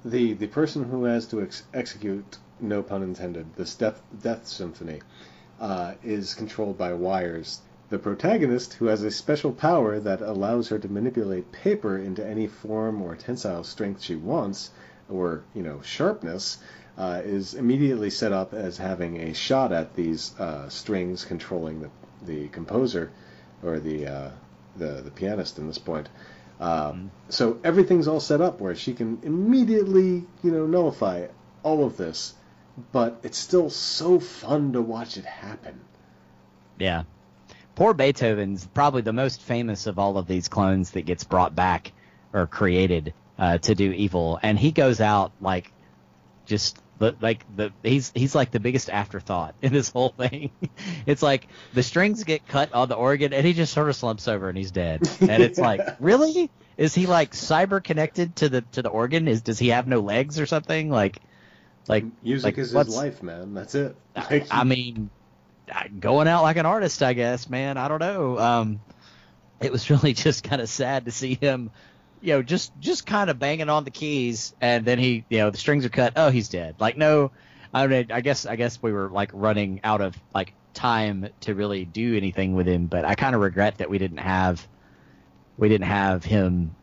the the person who has to ex- execute, no pun intended, this death death symphony, uh, is controlled by wires. The protagonist, who has a special power that allows her to manipulate paper into any form or tensile strength she wants, or you know sharpness, uh, is immediately set up as having a shot at these uh, strings controlling the the composer or the uh, the the pianist in this point. Um, so everything's all set up where she can immediately, you know, nullify all of this, but it's still so fun to watch it happen. Yeah. Poor Beethoven's probably the most famous of all of these clones that gets brought back or created uh, to do evil, and he goes out like just like the he's he's like the biggest afterthought in this whole thing. it's like the strings get cut on the organ and he just sort of slumps over and he's dead. And it's like, really? Is he like cyber connected to the to the organ? Is does he have no legs or something? Like like music like, is his life, man. That's it. I, Like, I mean, going out like an artist, I guess, man. I don't know. Um, it was really just kind of sad to see him, you know, just just kind of banging on the keys, and then he, you know, the strings are cut. Oh, he's dead. Like, no, I mean, I guess I guess we were like running out of like time to really do anything with him, but I kind of regret that we didn't have we didn't have him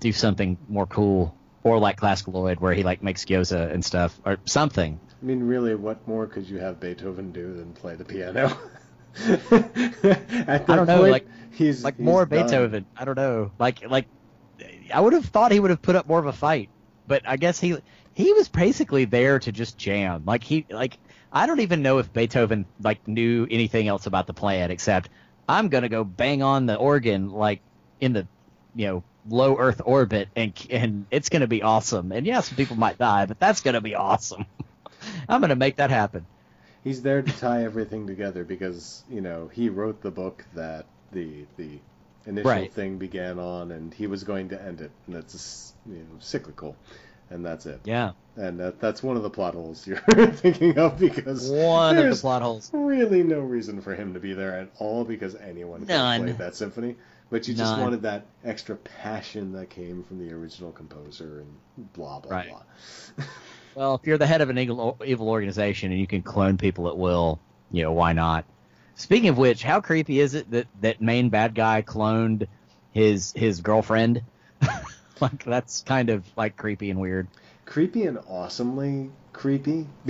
do something more cool. Or like ClassicaLoid, where he like makes gyoza and stuff, or something. I mean, really, what more could you have Beethoven do than play the piano? I don't know, point, like- he's like he's more done. Beethoven. I don't know. Like like I would have thought he would have put up more of a fight, but I guess he he was basically there to just jam. Like he like I don't even know if Beethoven like knew anything else about the plan except I'm gonna go bang on the organ like in the you know low Earth orbit and and it's gonna be awesome. And yeah, some people might die, but that's gonna be awesome. I'm gonna make that happen. He's there to tie everything together because you know he wrote the book that the the initial Right. thing began on, and he was going to end it, and it's you know, cyclical, and that's it. Yeah, And that, that's one of the plot holes you're thinking of because one of the there's plot holes. really no reason for him to be there at all because anyone None. played that symphony. But you just None. wanted that extra passion that came from the original composer and blah blah Right. blah. Well, if you're the head of an evil, evil organization and you can clone people at will, you know, why not? Speaking of which, how creepy is it that that main bad guy cloned his his girlfriend? like that's kind of like creepy and weird. creepy and awesomely creepy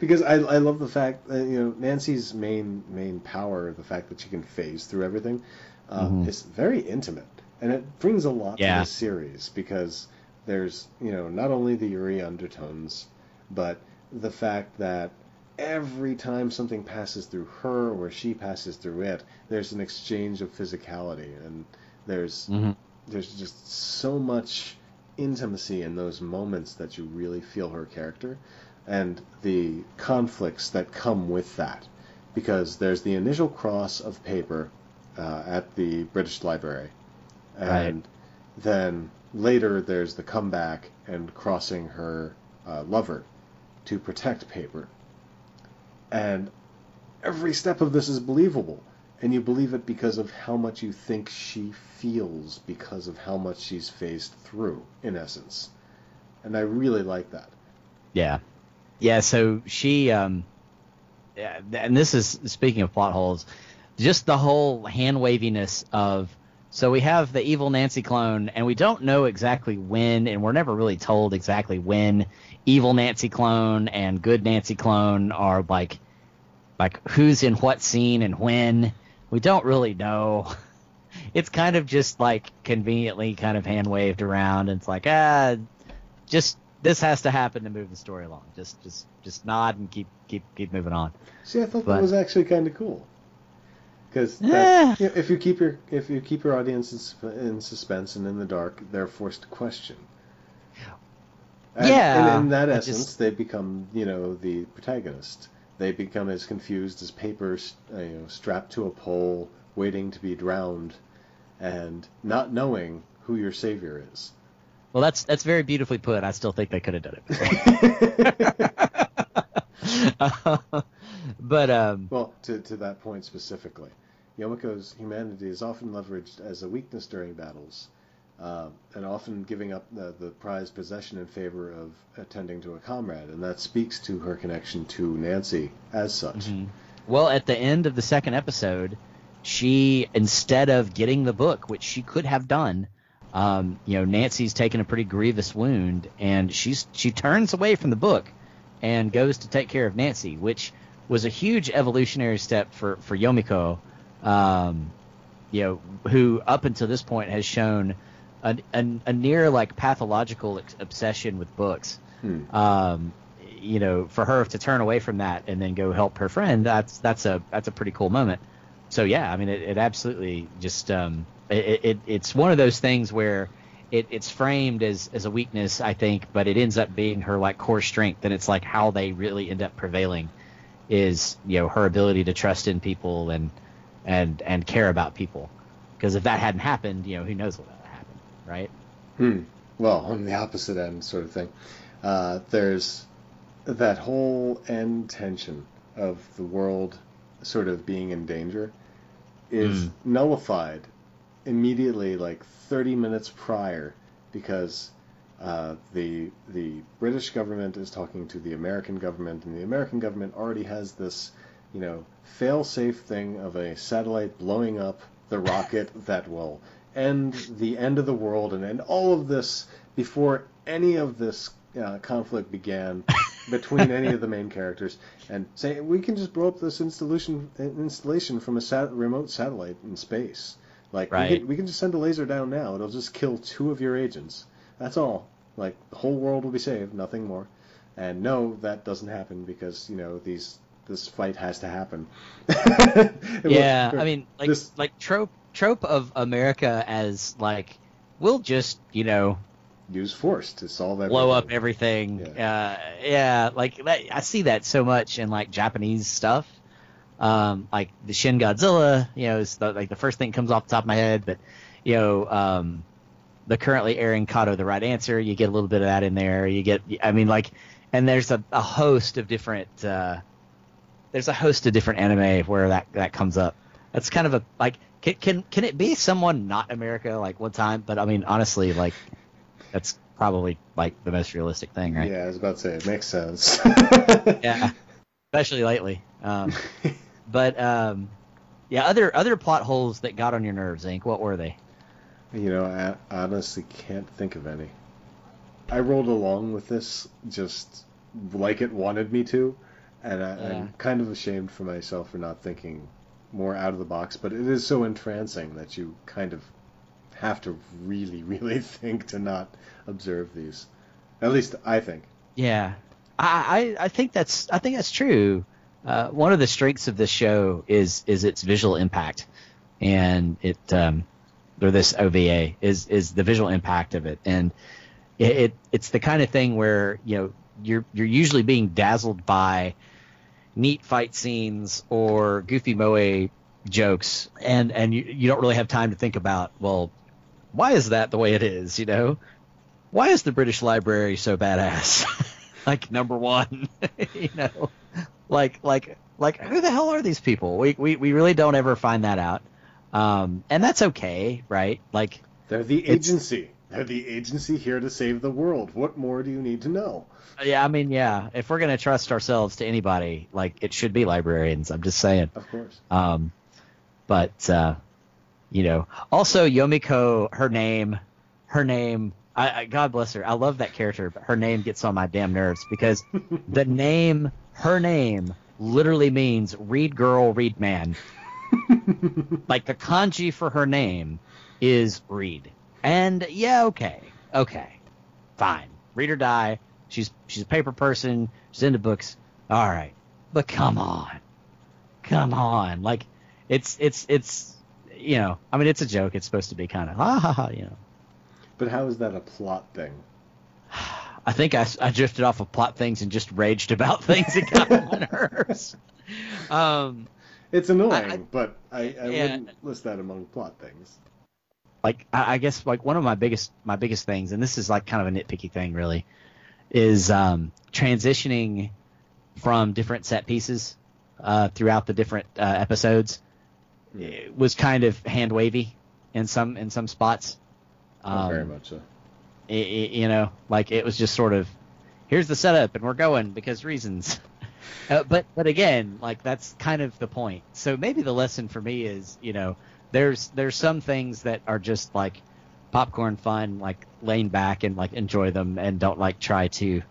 because I, I love the fact that you know Nancy's main main power the fact that she can phase through everything um, Mhm. is very intimate and it brings a lot Yeah. to the series because there's you know not only the Yuri undertones but the fact that every time something passes through her or she passes through it there's an exchange of physicality and there's Mm-hmm. there's just so much intimacy in those moments that you really feel her character and the conflicts that come with that. Because there's the initial cross of paper uh, at the British Library. And then later there's the comeback and crossing her uh, lover to protect paper. And every step of this is believable and you believe it because of how much you think she feels because of how much she's phased through in essence and i really like that Yeah, yeah. So she, um, yeah, and this is speaking of plot holes, just the whole hand waviness of. So we have the evil Nancy clone, and we don't know exactly when, and we're never really told exactly when evil Nancy clone and good Nancy clone are like, like who's in what scene and when. We don't really know. It's kind of just like conveniently kind of hand waved around, and it's like ah, just this has to happen to move the story along. Just just just nod and keep keep keep moving on. see i thought But- that was actually kind of cool because Eh. you know, if you keep your if you keep your audience in, in suspense and in the dark, they're forced to question. And, Yeah, and in that I essence, just- they become you know the protagonist. They become as confused as papers, uh, you know, strapped to a pole, waiting to be drowned, and not knowing who your savior is. Well, that's that's very beautifully put. I still think they could have done it. but um, Well, to, to that point specifically, Yomiko's humanity is often leveraged as a weakness during battles, uh, and often giving up the, the prized possession in favor of attending to a comrade, and that speaks to her connection to Nancy as such. Mhm. Well, at the end of the second episode, she instead of getting the book, which she could have done, um, you know, Nancy's taken a pretty grievous wound, and she's she turns away from the book and goes to take care of Nancy, which was a huge evolutionary step for for Yomiko, um, you know, who up until this point has shown a, a, a near like pathological ex- obsession with books Hmm. um, you know, for her to turn away from that and then go help her friend, that's that's a that's a pretty cool moment. So yeah, I mean, it, it absolutely just um, it, it it's one of those things where it, it's framed as as a weakness, I think, but it ends up being her like core strength, and it's like how they really end up prevailing is you know her ability to trust in people and and and care about people. Because if that hadn't happened, you know, who knows what would have happened, right? Hmm. Well, on the opposite end, sort of thing. Uh, there's that whole end tension of the world sort of being in danger is Mm. nullified immediately, like 30 minutes prior, because uh, the the British government is talking to the American government, and the American government already has this, you know, fail-safe thing of a satellite blowing up the rocket that will end the end of the world and end all of this before any of this uh, conflict began between any of the main characters, and say we can just blow up this installation installation from a sat- remote satellite in space. Like we, can, we can just send a laser down now. It'll just kill two of your agents. That's all. Like the whole world will be saved, nothing more. And no, that doesn't happen because you know these this fight has to happen. yeah i mean like this- like trope trope of america as like we'll just you know use force to solve everything. blow up everything Yeah. uh yeah like that, i see that so much in like japanese stuff um like the shin godzilla you know is the, like the first thing that comes off the top of my head but you know um the currently airing Kado the right answer you get a little bit of that in there you get i mean like and there's a, a host of different uh there's a host of different anime where that that comes up. That's kind of a like can can can it be someone not America like one time? But I mean honestly, like that's probably like the most realistic thing, right? Yeah, I was about to say it makes sense. Yeah. Especially lately. Um, but um, yeah, other other plot holes that got on your nerves, Ink. What were they? You know, I honestly can't think of any. I rolled along with this just like it wanted me to, and I, Yeah. I'm kind of ashamed for myself for not thinking more out of the box. But it is so entrancing that you kind of have to really, really think to not observe these. At least I think. Yeah, I, I I think that's I think that's true. Uh, one of the strengths of this show is is its visual impact, and it um, or this OVA is is the visual impact of it, and it, it it's the kind of thing where you know you're you're usually being dazzled by neat fight scenes or goofy moe jokes, and and you you don't really have time to think about well, why is that the way it is, you know? Why is the British Library so badass? like number one, you know, like like like who the hell are these people? We we we really don't ever find that out, um, and that's okay, right? Like They're the agency. They're the agency here to save the world. What more do you need to know? yeah, I mean yeah, if we're gonna trust ourselves to anybody, like it should be librarians. I'm just saying. Of course. Um, but uh, you know, also Yomiko, her name, her name. I, I God bless her. I love that character, but her name gets on my damn nerves because the name, her name, literally means read girl, read man. Like the kanji for her name is read. And yeah, okay, okay, fine. Read or die. She's she's a paper person. She's into books. All right, but come on, come on. Like it's it's it's you know, I mean, it's a joke. It's supposed to be kind of ha ha ha, you know. But how is that a plot thing? I think I, I drifted off of plot things and just raged about things that got on my nerves. Um, It's annoying, I- but I, I Yeah. wouldn't list that among plot things. Like I, I guess like one of my biggest my biggest things, and this is like kind of a nitpicky thing, really, is um, transitioning from different set pieces uh, throughout the different uh, episodes. It was kind of hand wavy in some in some spots. Oh, very Um, much so. i- i- you know, like it was just sort of, here's the setup and we're going because reasons. Uh, but but again, like that's kind of the point. So maybe the lesson for me is, you know, there's there's some things that are just like popcorn fun, like laying back and like enjoy them and don't like try to,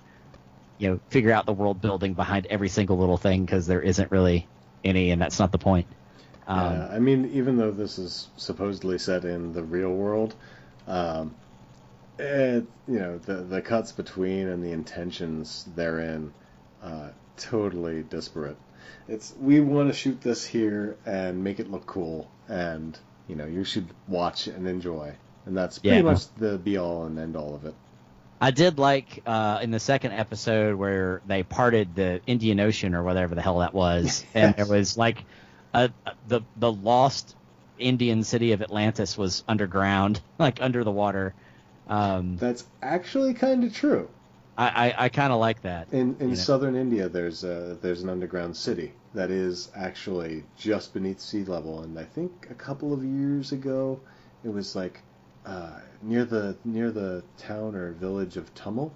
you know, figure out the world building behind every single little thing because there isn't really any, and that's not the point. Um, yeah, I mean, even though this is supposedly set in the real world, um, it, you know, the the cuts between and the intentions therein, uh, totally disparate. It's we want to shoot this here and make it look cool, and you know, you should watch and enjoy, and that's pretty Yeah. much the be all and end all of it. I did like uh, in the second episode where they parted the Indian Ocean or whatever the hell that was, and there was like a, the the lost Indian city of Atlantis was underground, like under the water. Um, That's actually kind of true. I I, I kind of like that. In in You know. southern India, there's a there's an underground city that is actually just beneath sea level, and I think a couple of years ago, it was like uh, near the near the town or village of Tummel,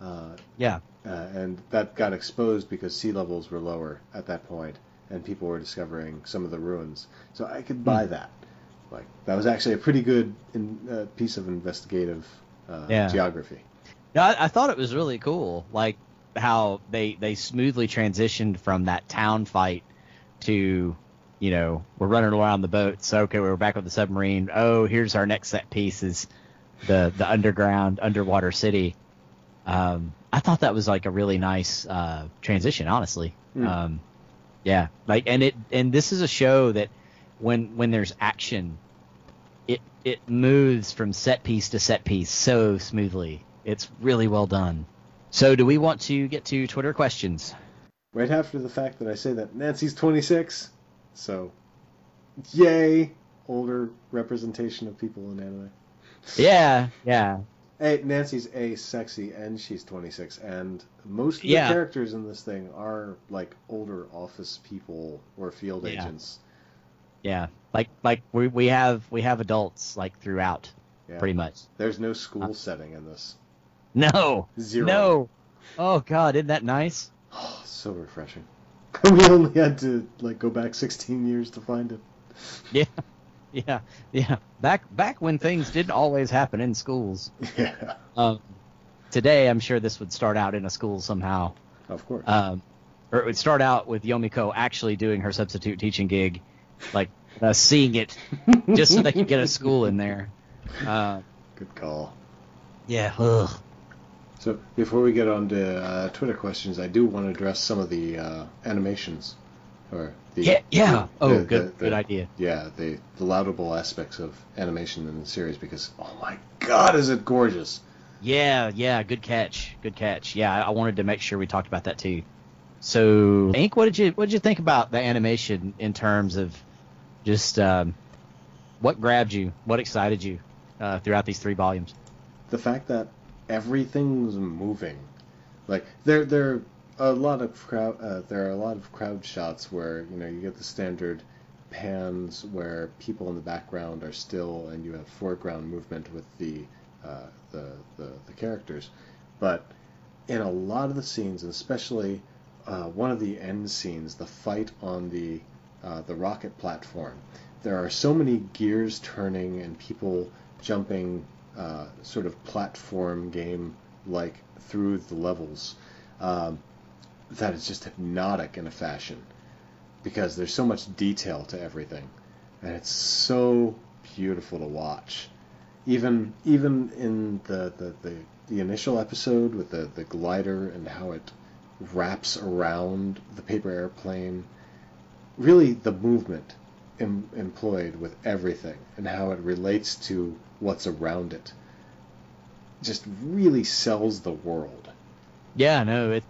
uh, Yeah, uh, and that got exposed because sea levels were lower at that point, and people were discovering some of the ruins. So I could buy Hmm. that. Like that was actually a pretty good in, uh, piece of investigative uh, Yeah. geography. No, I, I thought it was really cool, like how they they smoothly transitioned from that town fight to, you know, we're running around the boat. So okay, we're back with the submarine. Oh, here's our next set piece is the the underground underwater city. Um, I thought that was like a really nice uh, transition, honestly. Hmm. Um, yeah, like and it and this is a show that when when there's action, it it moves from set piece to set piece so smoothly. It's really well done. So, do we want to get to Twitter questions? right after the fact that I say that Nancy's 26. So, yay, older representation of people in anime. Yeah, yeah, Hey, Nancy's a sexy and she's 26, and most of the Yeah. characters in this thing are like older office people or field Yeah. agents. yeah. Like like we we have we have adults like throughout, Yeah. pretty much. There's no school uh, setting in this. No, Zero. no. Oh God, isn't that nice? Oh, so refreshing. we only had to like go back 16 years to find it. Yeah, yeah, yeah. Back back when things didn't always happen in schools. Yeah, Um, today, I'm sure this would start out in a school somehow. of course. um, or it would start out with Yomiko actually doing her substitute teaching gig, like uh, seeing it just so they could get a school in there. Uh, Good call. yeah. Ugh. So before we get on to uh, Twitter questions, I do want to address some of the uh, animations, or the Yeah. Yeah. Oh, the- good. the- good idea. Yeah, the the laudable aspects of animation in the series because oh my god, is it gorgeous! Yeah. Yeah. Good catch. Good catch. Yeah. I, I wanted to make sure we talked about that too. So, Ink, what did you what did you think about the animation in terms of just um, what grabbed you, what excited you uh, throughout these three volumes? The fact that everything's moving, like there there are a lot of crowd uh, there are a lot of crowd shots where you know you get the standard pans where people in the background are still and you have foreground movement with the uh, the, the the characters, but in a lot of the scenes, and especially uh, one of the end scenes, the fight on the uh, the rocket platform, there are so many gears turning and people jumping, uh, sort of platform game like through the levels, um, that is just hypnotic in a fashion, because there's so much detail to everything, and it's so beautiful to watch. Even even in the, the, the, the initial episode with the, the glider and how it wraps around the paper airplane, really the movement em- employed with everything and how it relates to what's around it just really sells the world. Yeah, no, it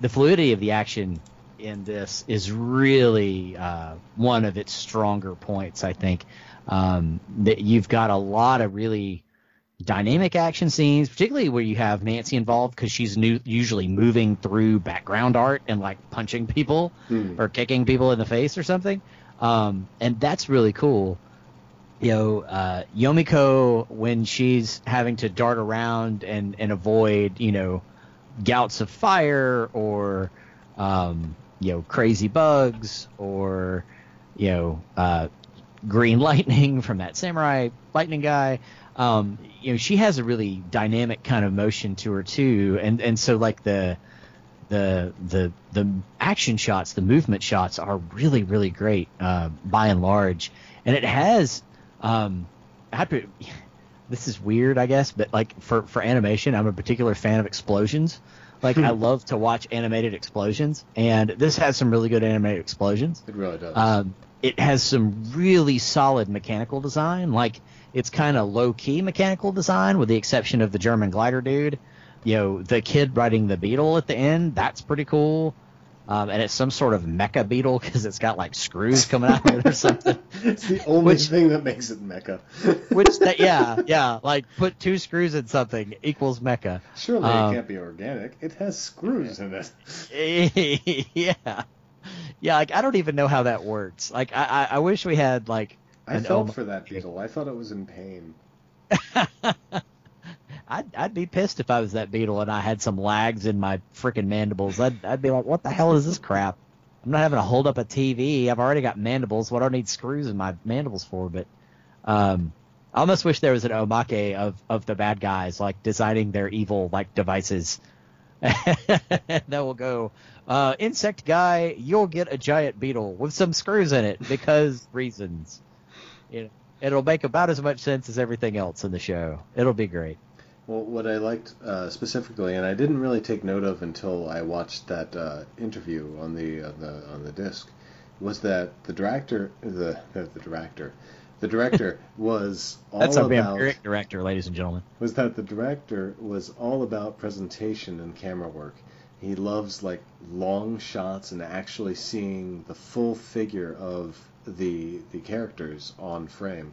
the fluidity of the action in this is really uh, one of its stronger points. I think um, that you've got a lot of really dynamic action scenes, particularly where you have Nancy involved because she's new, usually moving through background art and like punching people Hmm. or kicking people in the face or something. Um, and that's really cool. You know, uh, Yomiko when she's having to dart around and, and avoid, you know, gouts of fire or, um, you know, crazy bugs or, you know, uh, green lightning from that samurai lightning guy. Um, you know, she has a really dynamic kind of motion to her too, and and so like the the the the action shots, the movement shots are really really great uh, by and large, and it has. Um, I have to, this is weird, I guess, but like for for animation, I'm a particular fan of explosions. Like I love to watch animated explosions, and this has some really good animated explosions. It really does. Um, it has some really solid mechanical design. Like it's kind of low key mechanical design, with the exception of the German glider dude. You know, the kid riding the beetle at the end, that's pretty cool. Um, and it's some sort of mecha beetle because it's got like screws coming out of it or something. it's the only which- thing that makes it mecha. Which, that, yeah, yeah, like put two screws in something equals mecha. Surely um, it can't be organic. It has screws in it. yeah, yeah. Like I don't even know how that works. Like I, I, I wish we had like I felt for that beetle. I thought it was in pain. I'd, I'd be pissed if I was that beetle and I had some lags in my freaking mandibles. I'd, I'd be like, what the hell is this crap? I'm not having to hold up a TV. I've already got mandibles. What do I need screws in my mandibles for? But um, I almost wish there was an omake of, of the bad guys, like designing their evil like devices. that will go, uh, insect guy, you'll get a giant beetle with some screws in it because reasons. It'll make about as much sense as everything else in the show. It'll be great. Well, what I liked uh, specifically, and I didn't really take note of until I watched that uh, interview on the on the on the disc, was that the director, the the, director, the director was all That's our about vampiric director, ladies and gentlemen. was that the director was all about presentation and camera work. He loves like long shots and actually seeing the full figure of the the characters on frame.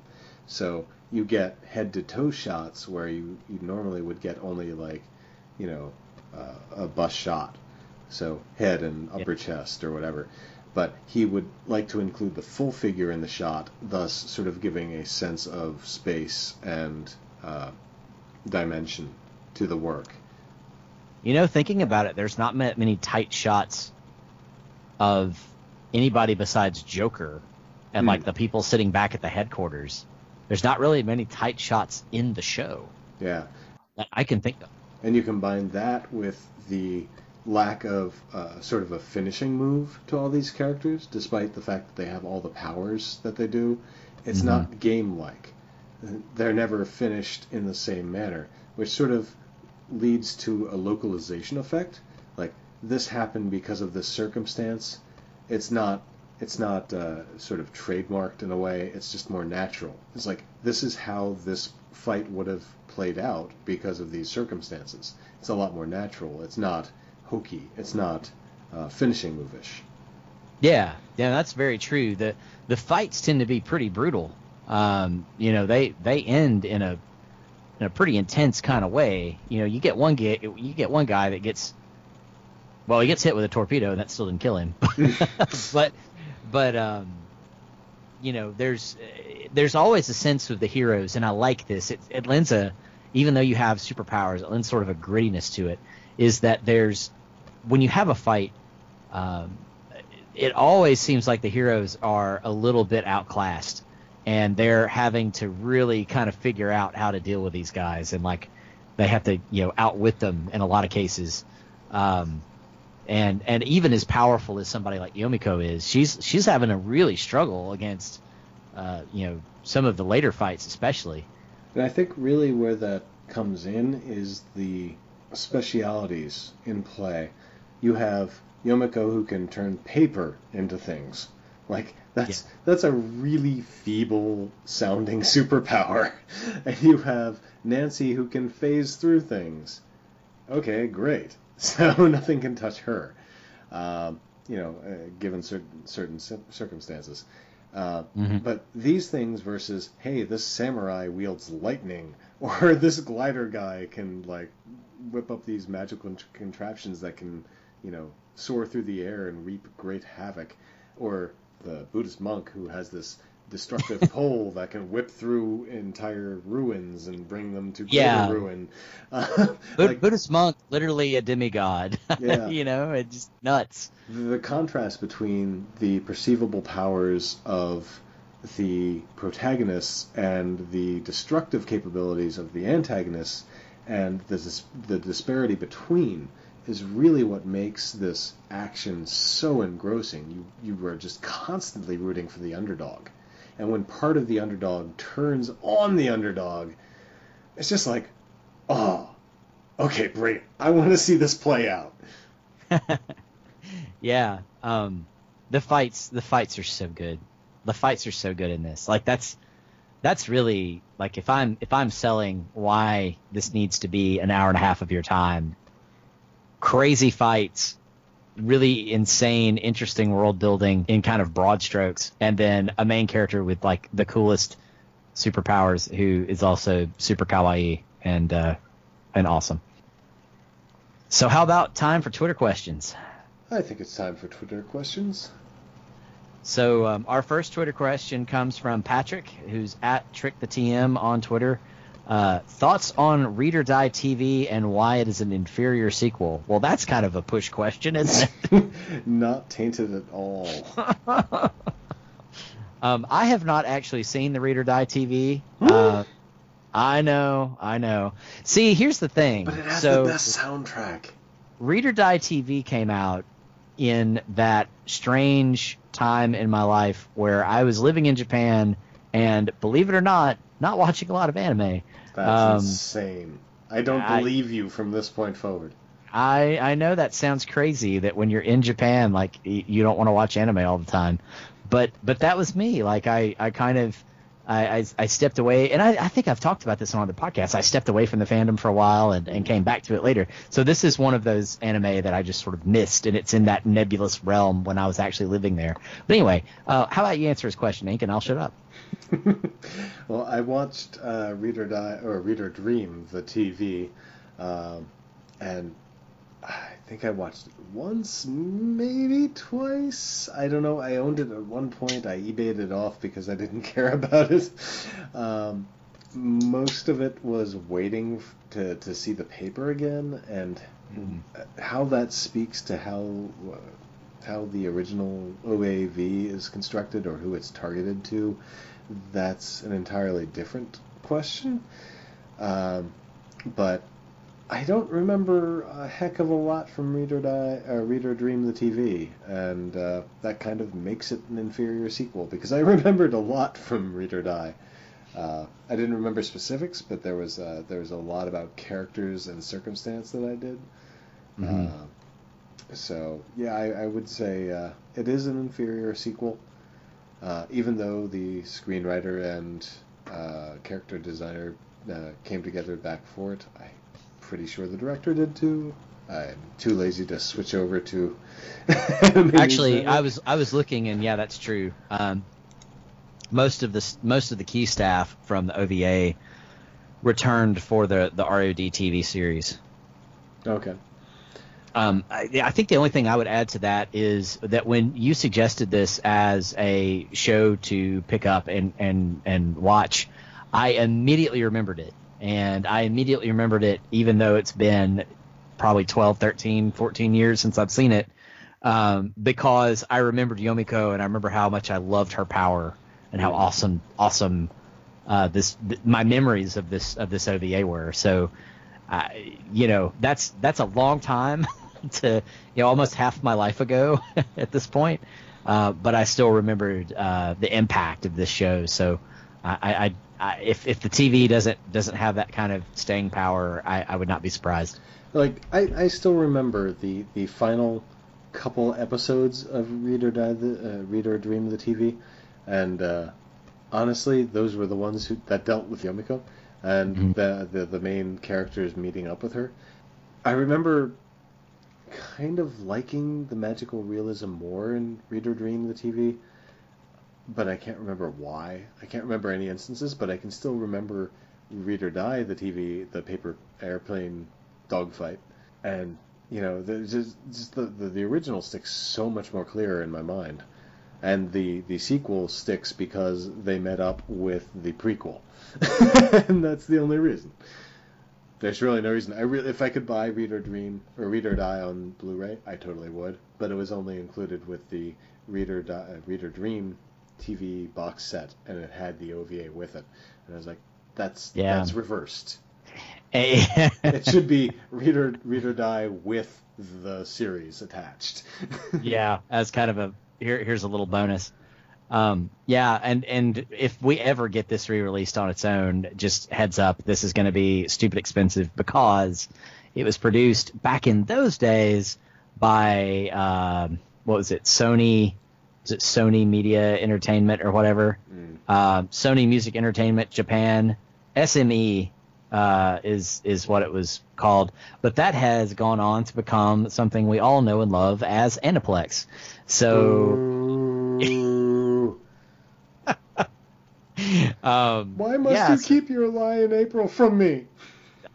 So you get head to toe shots where you, you normally would get only like, you know, uh, a bust shot. So head and upper chest or whatever. But he would like to include the full figure in the shot, thus sort of giving a sense of space and uh, dimension to the work. You know, thinking about it, there's not many tight shots of anybody besides Joker and Hmm. like the people sitting back at the headquarters. There's not really many tight shots in the show Yeah. that I can think of. And you combine that with the lack of uh, sort of a finishing move to all these characters, despite the fact that they have all the powers that they do. It's Mhm. not game like. They're never finished in the same manner, which sort of leads to a localization effect. Like this happened because of this circumstance. It's not. It's not uh, sort of trademarked in a way. It's just more natural. It's like this is how this fight would have played out because of these circumstances. It's a lot more natural. It's not hokey. It's not uh, finishing move-ish. Yeah, yeah, that's very true. The the fights tend to be pretty brutal. Um, you know, they they end in a in a pretty intense kind of way. You know, you get one get you get one guy that gets well, he gets hit with a torpedo and that still didn't kill him. but but um you know, there's there's always a sense of the heroes and I like this. It it lends a even though you have superpowers, it lends sort of a grittiness to it. Is that there's when you have a fight um, it always seems like the heroes are a little bit outclassed and they're having to really kind of figure out how to deal with these guys and like they have to you know outwit them in a lot of cases um, and and even as powerful as somebody like Yomiko is she's she's having a really struggle against uh, you know some of the later fights especially And I think really where that comes in is the specialities in play. You have Yomiko who can turn paper into things. Like That's yeah. that's a really feeble sounding superpower, and you have Nancy who can phase through things. Okay, great. So nothing can touch her. Um, you know, uh, given certain certain circumstances. Uh, mm-hmm. But these things versus, hey, this samurai wields lightning, or this glider guy can like whip up these magical contraptions that can, you know, soar through the air and reap great havoc, or the Buddhist monk who has this destructive pole that can whip through entire ruins and bring them to yeah. ruin. Uh, like, Buddhist monk, literally a demigod. Yeah. you know, it's just nuts. The contrast between the perceivable powers of the protagonists and the destructive capabilities of the antagonists and the, the disparity between is really what makes this action so engrossing. You you are just constantly rooting for the underdog. And when part of the underdog turns on the underdog, it's just like, oh, okay, great. I want to see this play out. yeah, um, the fights the fights are so good. The fights are so good in this. Like that's that's really like if I'm if I'm selling why this needs to be an hour and a half of your time. Crazy fights really insane, interesting world building in kind of broad strokes, and then a main character with like the coolest superpowers who is also super kawaii and uh, and awesome. So how about time for Twitter questions? I think it's time for Twitter questions. So um, our first Twitter question comes from Patrick, who's at Trick the TM on Twitter. Uh, thoughts on Read or Die TV and why it is an inferior sequel? Well, that's kind of a push question, isn't it? not tainted at all. um, I have not actually seen the Read or Die TV. uh, I know, I know. See, here's the thing. But it has so, the best soundtrack. Read or Die TV came out in that strange time in my life where I was living in Japan and, believe it or not, not watching a lot of anime. That's um, insane. I don't I, believe you from this point forward. I I know that sounds crazy that when you're in Japan, like you don't want to watch anime all the time, but but that was me. Like I I kind of. I, I, I stepped away, and I, I think I've talked about this on the podcast. I stepped away from the fandom for a while and, and came back to it later. So this is one of those anime that I just sort of missed, and it's in that nebulous realm when I was actually living there. But anyway, uh, how about you answer his question, Ink, and I'll shut up. well, I watched uh, Read or Die or Read or Dream, the TV, um, and I think I watched it once, maybe twice. I don't know. I owned it at one point. I eBayed it off because I didn't care about it. Um, most of it was waiting to, to see the paper again, and mm. how that speaks to how how the original OAV is constructed or who it's targeted to that's an entirely different question. Um, but I don't remember a heck of a lot from Read or Die, uh, Read or Dream the TV, and uh, that kind of makes it an inferior sequel because I remembered a lot from Read or Die. Uh, I didn't remember specifics, but there was uh, there was a lot about characters and circumstance that I did. Mm-hmm. So yeah, I, I would say uh, it is an inferior sequel. Uh, even though the screenwriter and uh, character designer uh, came together back for it, I'm pretty sure the director did too. I'm too lazy to switch over to. Actually, I was I was looking, and yeah, that's true. Um, most of the most of the key staff from the OVA returned for the the ROD TV series. Okay. Um, I, I, think the only thing I would add to that is that when you suggested this as a show to pick up and, and, and watch, I immediately remembered it. And I immediately remembered it, even though it's been probably 12, 13, 14 years since I've seen it, um, because I remembered Yomiko and I remember how much I loved her power and how awesome, awesome uh, this th- my memories of this of this OVA were. So, you know, that's that's a long time to you know almost half my life ago at this point. Uh, but I still remembered uh, the impact of this show. So I, I, I, if if the TV doesn't doesn't have that kind of staying power, I, I would not be surprised. Like I, I still remember the the final couple episodes of Read or Die, the uh, Read or Dream the TV, and uh, honestly, those were the ones who, that dealt with Yomiko and Mhm. the, the the main characters meeting up with her. I remember kind of liking the magical realism more in Read or Dream the TV, but I can't remember why. I can't remember any instances, but I can still remember Read or Die the TV, the paper airplane dogfight, and you know, the, just just the, the the original sticks so much more clear in my mind, and the the sequel sticks because they met up with the prequel, and that's the only reason. There's really no reason. I really, if I could buy Read or Dream or Read or Die on Blu-ray, I totally would. But it was only included with the Read or Die, uh, Read or Dream TV box set, and it had the OVA with it. And I was like, that's Yeah. that's reversed. It should be Read or Read or Die with the series attached. yeah, as kind of a here. Here's a little bonus. Um, yeah, and and if we ever get this re-released on its own, just heads up, this is going to be stupid expensive because it was produced back in those days by um, what was it, Sony? Was it Sony Media Entertainment or whatever? Mm. uh, Sony Music Entertainment Japan SME uh, is is what it was called, but that has gone on to become something we all know and love as Aniplex. So. um, Why must yeah, you so- keep your lie in April from me?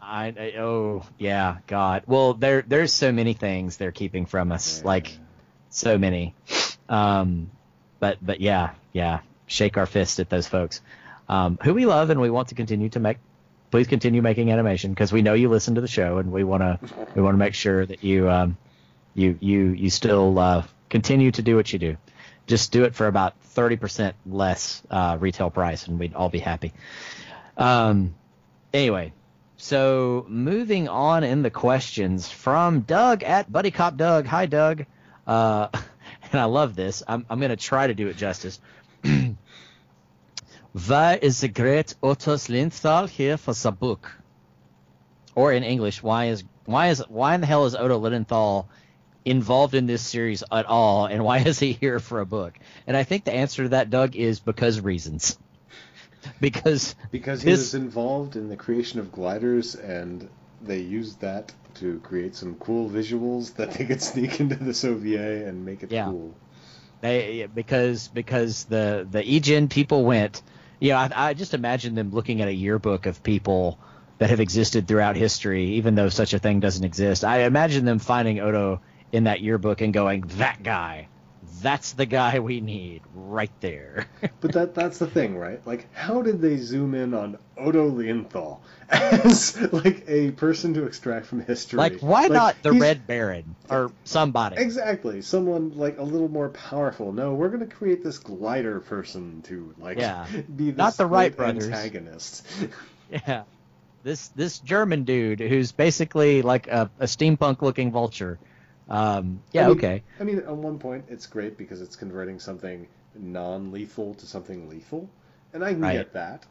I, I oh yeah God. Well there there's so many things they're keeping from us like so many. Um but but yeah yeah shake our fist at those folks. Um who we love and we want to continue to make please continue making animation because we know you listen to the show and we want to we want to make sure that you um you you you still uh continue to do what you do just do it for about 30% less uh retail price and we'd all be happy um anyway so moving on in the questions from Doug at Buddy Cop Doug. Hi Doug. Uh, and I love this. I'm I'm gonna try to do it justice. Why is the great Ottos Linthal here for the book? Or in English, why is why is why in the hell is Otto Lilienthal involved in this series at all, and why is he here for a book? And I think the answer to that, Doug, is because reasons. because Because he This- was involved in the creation of gliders, and they used that to create some cool visuals that they could sneak into this OVA and make it Yeah. cool. They because because the the EGen people went. You know, I, I just imagine them looking at a yearbook of people that have existed throughout history, even though such a thing doesn't exist. I imagine them finding Otto in that yearbook and going, "That guy, that's the guy we need right there." But that that's the thing, right? Like, how did they zoom in on Otto Lilienthal as like a person to extract from history? like, why not the Red Baron or somebody? Exactly, someone like a little more powerful. No, we're gonna create this glider person to like Yeah. be this Not the Wright brothers. antagonist. Yeah. This this German dude who's basically like a, a steampunk looking vulture. Um, yeah, I mean, okay. I mean, on one point, it's great because it's converting something non-lethal to something lethal, and I can Right. get that.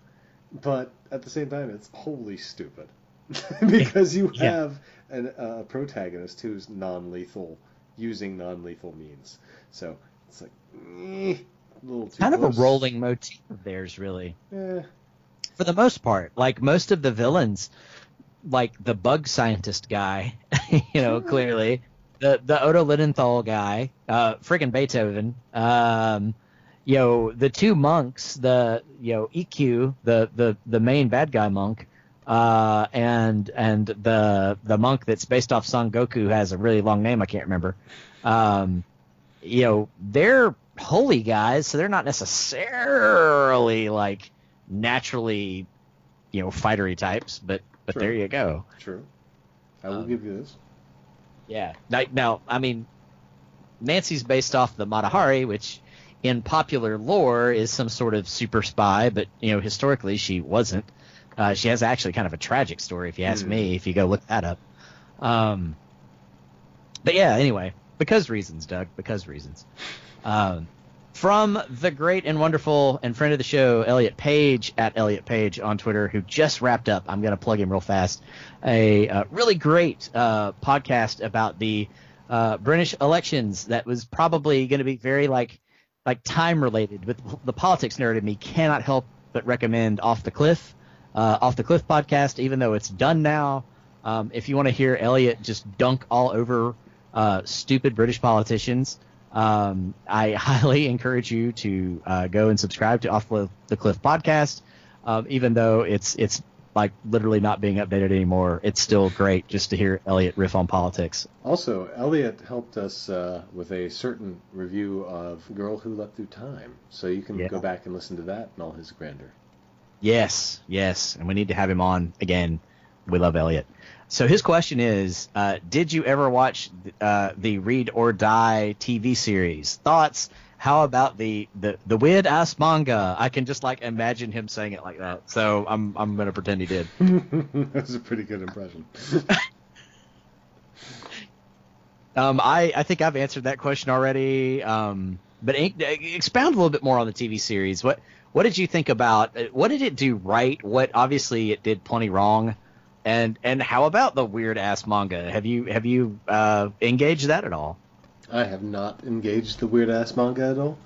But at the same time, it's wholly stupid because you Yeah. have an, a protagonist who's non-lethal using non-lethal means. So it's like eh, a little too kind of a rolling motif of theirs, really, Eh, for the most part. Like most of the villains, like the bug scientist guy, you know, clearly the the Otto Lilienthal guy, uh, friggin' Beethoven, um, you know, the two monks, the you know Ikkyu, the the the main bad guy monk. Uh, and and the the monk that's based off Son Goku has a really long name I can't remember. Um, you know, they're holy guys, so they're not necessarily like naturally, you know, fightery types, but but True. there you go. true. I will Um, give you this. Yeah. Now, now, I mean, Nancy's based off the Mata Hari, which in popular lore is some sort of super spy, but you know, historically she wasn't. Uh, she has actually kind of a tragic story, if you ask Hmm. me. If you go look that up. Um, but yeah, anyway, because reasons, Doug, because reasons. Um, from the great and wonderful and friend of the show, Elliot Page at Elliot Page on Twitter, who just wrapped up. I'm going to plug him real fast. A uh, really great uh, podcast about the uh, British elections that was probably going to be very like like time related with the politics nerd in me cannot help but recommend Off the Cliff, uh, Off the Cliff podcast, even though it's done now. Um, if you want to hear Elliot just dunk all over uh, stupid British politicians, um, I highly encourage you to uh, go and subscribe to Off the Cliff podcast. Um, even though it's it's like literally not being updated anymore, it's still great just to hear Elliot riff on politics. Also, Elliot helped us uh, with a certain review of Girl Who Leapt Through Time, so you can yeah. go back and listen to that and all his grandeur. Yes, yes, and we need to have him on again. We love Elliot. So his question is, uh, did you ever watch uh, the Read or Die TV series? Thoughts? How about the the the weird ass manga? I can just like imagine him saying it like that. So I'm I'm gonna pretend he did. That's a pretty good impression. um, I I think I've answered that question already. Um, but expound a little bit more on the TV series. What what did you think about? What did it do right? What obviously it did plenty wrong. And and how about the weird ass manga? Have you have you uh, engaged that at all? I have not engaged the weird ass manga at all.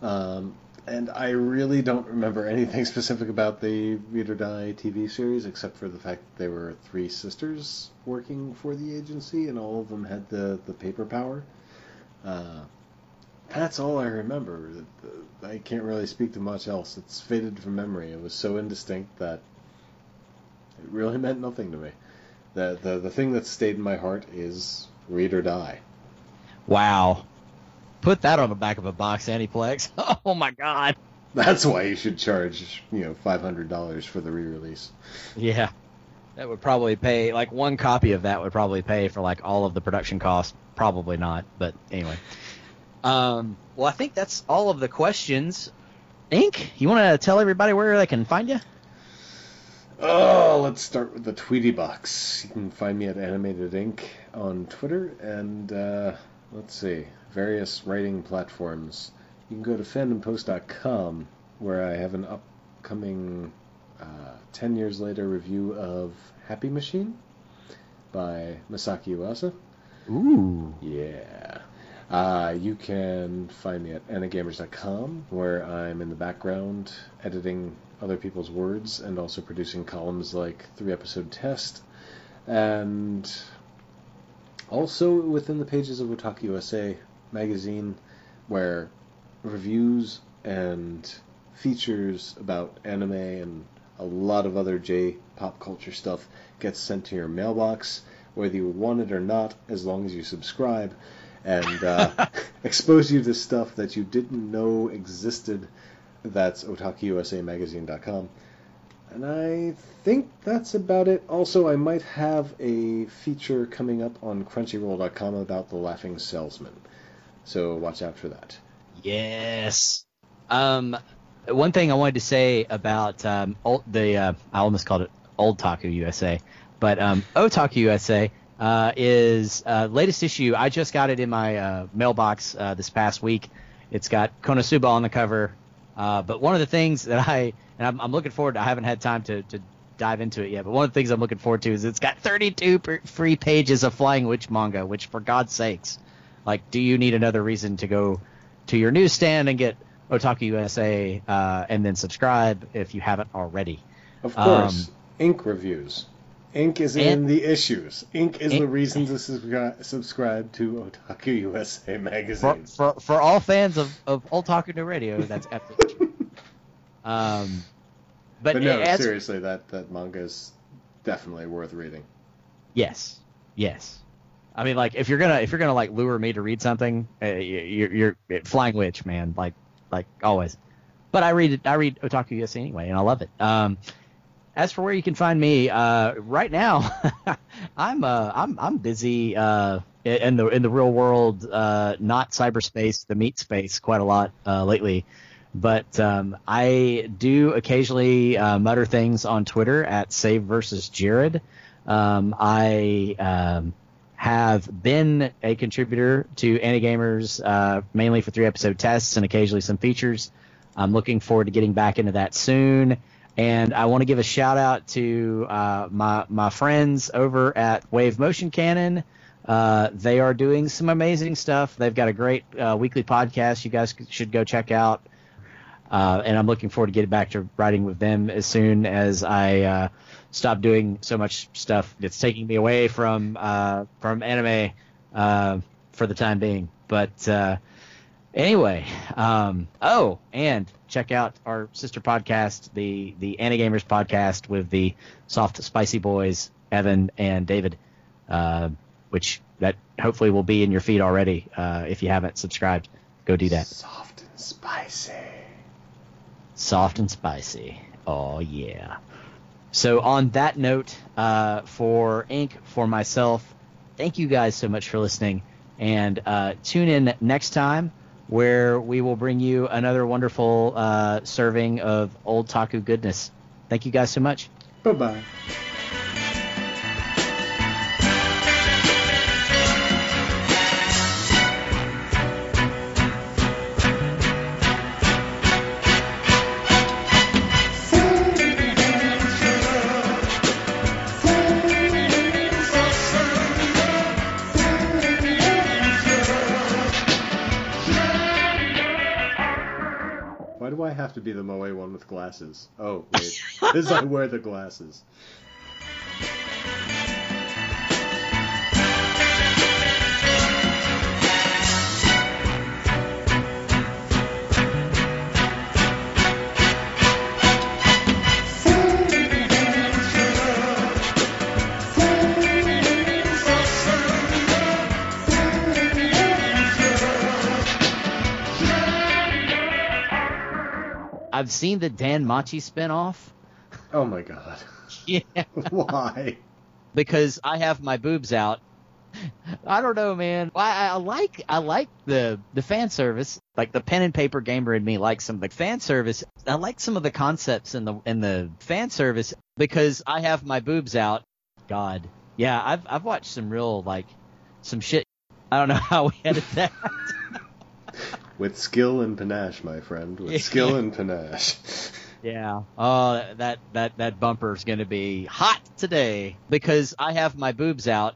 Um, and I really don't remember anything specific about the Read or Die TV series except for the fact that there were three sisters working for the agency and all of them had the, the paper power. Uh, that's all I remember. I can't really speak to much else. It's faded from memory. It was so indistinct that it really meant nothing to me. The, the, the thing that stayed in my heart is Read or Die. Wow. Put that on the back of a box, Aniplex. Oh my god. That's why you should charge, you know, five hundred dollars for the re-release. Yeah, that would probably pay like one copy of that would probably pay for like all of the production costs. Probably not, but anyway. Um, well, I think that's all of the questions. Ink, you want to tell everybody where they can find you? Oh, let's start with the Tweety box. You can find me at Animated Ink on Twitter and. Uh, let's see, various writing platforms. You can go to fandompost.com where I have an upcoming uh, 10 years later review of Happy Machine by Masaaki Yuasa. Ooh. Yeah. Uh, you can find me at anigamers.com where I'm in the background editing other people's words and also producing columns like Three Episode Test and also within the pages of Otaku USA magazine, where reviews and features about anime and a lot of other J pop culture stuff gets sent to your mailbox, whether you want it or not, as long as you subscribe, and uh, expose you to stuff that you didn't know existed. That's otakuusamagazine.com. And I think that's about it. Also, I might have a feature coming up on Crunchyroll.com about the Laughing Salesman. So watch out for that. Yes. Um, one thing I wanted to say about um, old, the uh, I almost called it Old Taku USA, but um, Otaku USA uh, is uh, latest issue. I just got it in my uh, mailbox uh, this past week. It's got Konosuba on the cover. Uh, but one of the things that I and I'm, I'm looking forward. To, I haven't had time to, to dive into it yet, but one of the things I'm looking forward to is it's got 32 free pages of Flying Witch manga. Which, for God's sakes, like, do you need another reason to go to your newsstand and get Otaku USA uh, and then subscribe if you haven't already? Of course, um, Ink reviews. Ink is in the issues. Ink is Ink, the reason to subscribe, subscribe to Otaku USA magazine. For, for, for all fans of, of Otaku No Radio, that's absolutely true. Um, but, but no, as, seriously, that that manga is definitely worth reading. Yes, yes. I mean, like if you're gonna if you're gonna like lure me to read something, uh, you're, you're Flying Witch, man. Like like always. But I read I read Otaku USA anyway, and I love it. Um, as for where you can find me, uh, right now, I'm uh, I'm I'm busy uh, in the in the real world, uh, not cyberspace, the meat space, quite a lot uh, lately. But um, I do occasionally uh, mutter things on Twitter at Save versus Jared. Um, I um, have been a contributor to Anigamers uh, mainly for three episode tests and occasionally some features. I'm looking forward to getting back into that soon. And I want to give a shout out to uh, my my friends over at Wave Motion Cannon. Uh, they are doing some amazing stuff. They've got a great uh, weekly podcast you guys should go check out. Uh, and I'm looking forward to getting back to writing with them as soon as I uh, stop doing so much stuff that's taking me away from uh, from anime for the time being. But anyway, um, oh, and check out our sister podcast, the the Anigamers podcast with the soft spicy boys, Evan and David, uh, which that hopefully will be in your feed already. Uh, if you haven't subscribed, go do that. Soft and spicy. Soft and spicy. Oh yeah. So on that note, uh, for Ink, for myself, thank you guys so much for listening, and uh, tune in next time where we will bring you another wonderful uh, serving of old taku goodness. Thank you guys so much. Bye bye. Be the Moe one with glasses? Oh, wait. Because I wear the glasses. I've seen the Dan Machi spinoff. Oh my god. Yeah. Why? because I have my boobs out. I don't know, man. I, I like I like the the fan service. Like the pen and paper gamer in me likes some of the fan service. I like some of the concepts in the in the fan service because I have my boobs out. God, yeah, I've I've watched some real like some shit. I don't know how we edit that. With skill and panache, my friend. With skill and panache. Yeah. Oh, that that that bumper is going to be hot today because I have my boobs out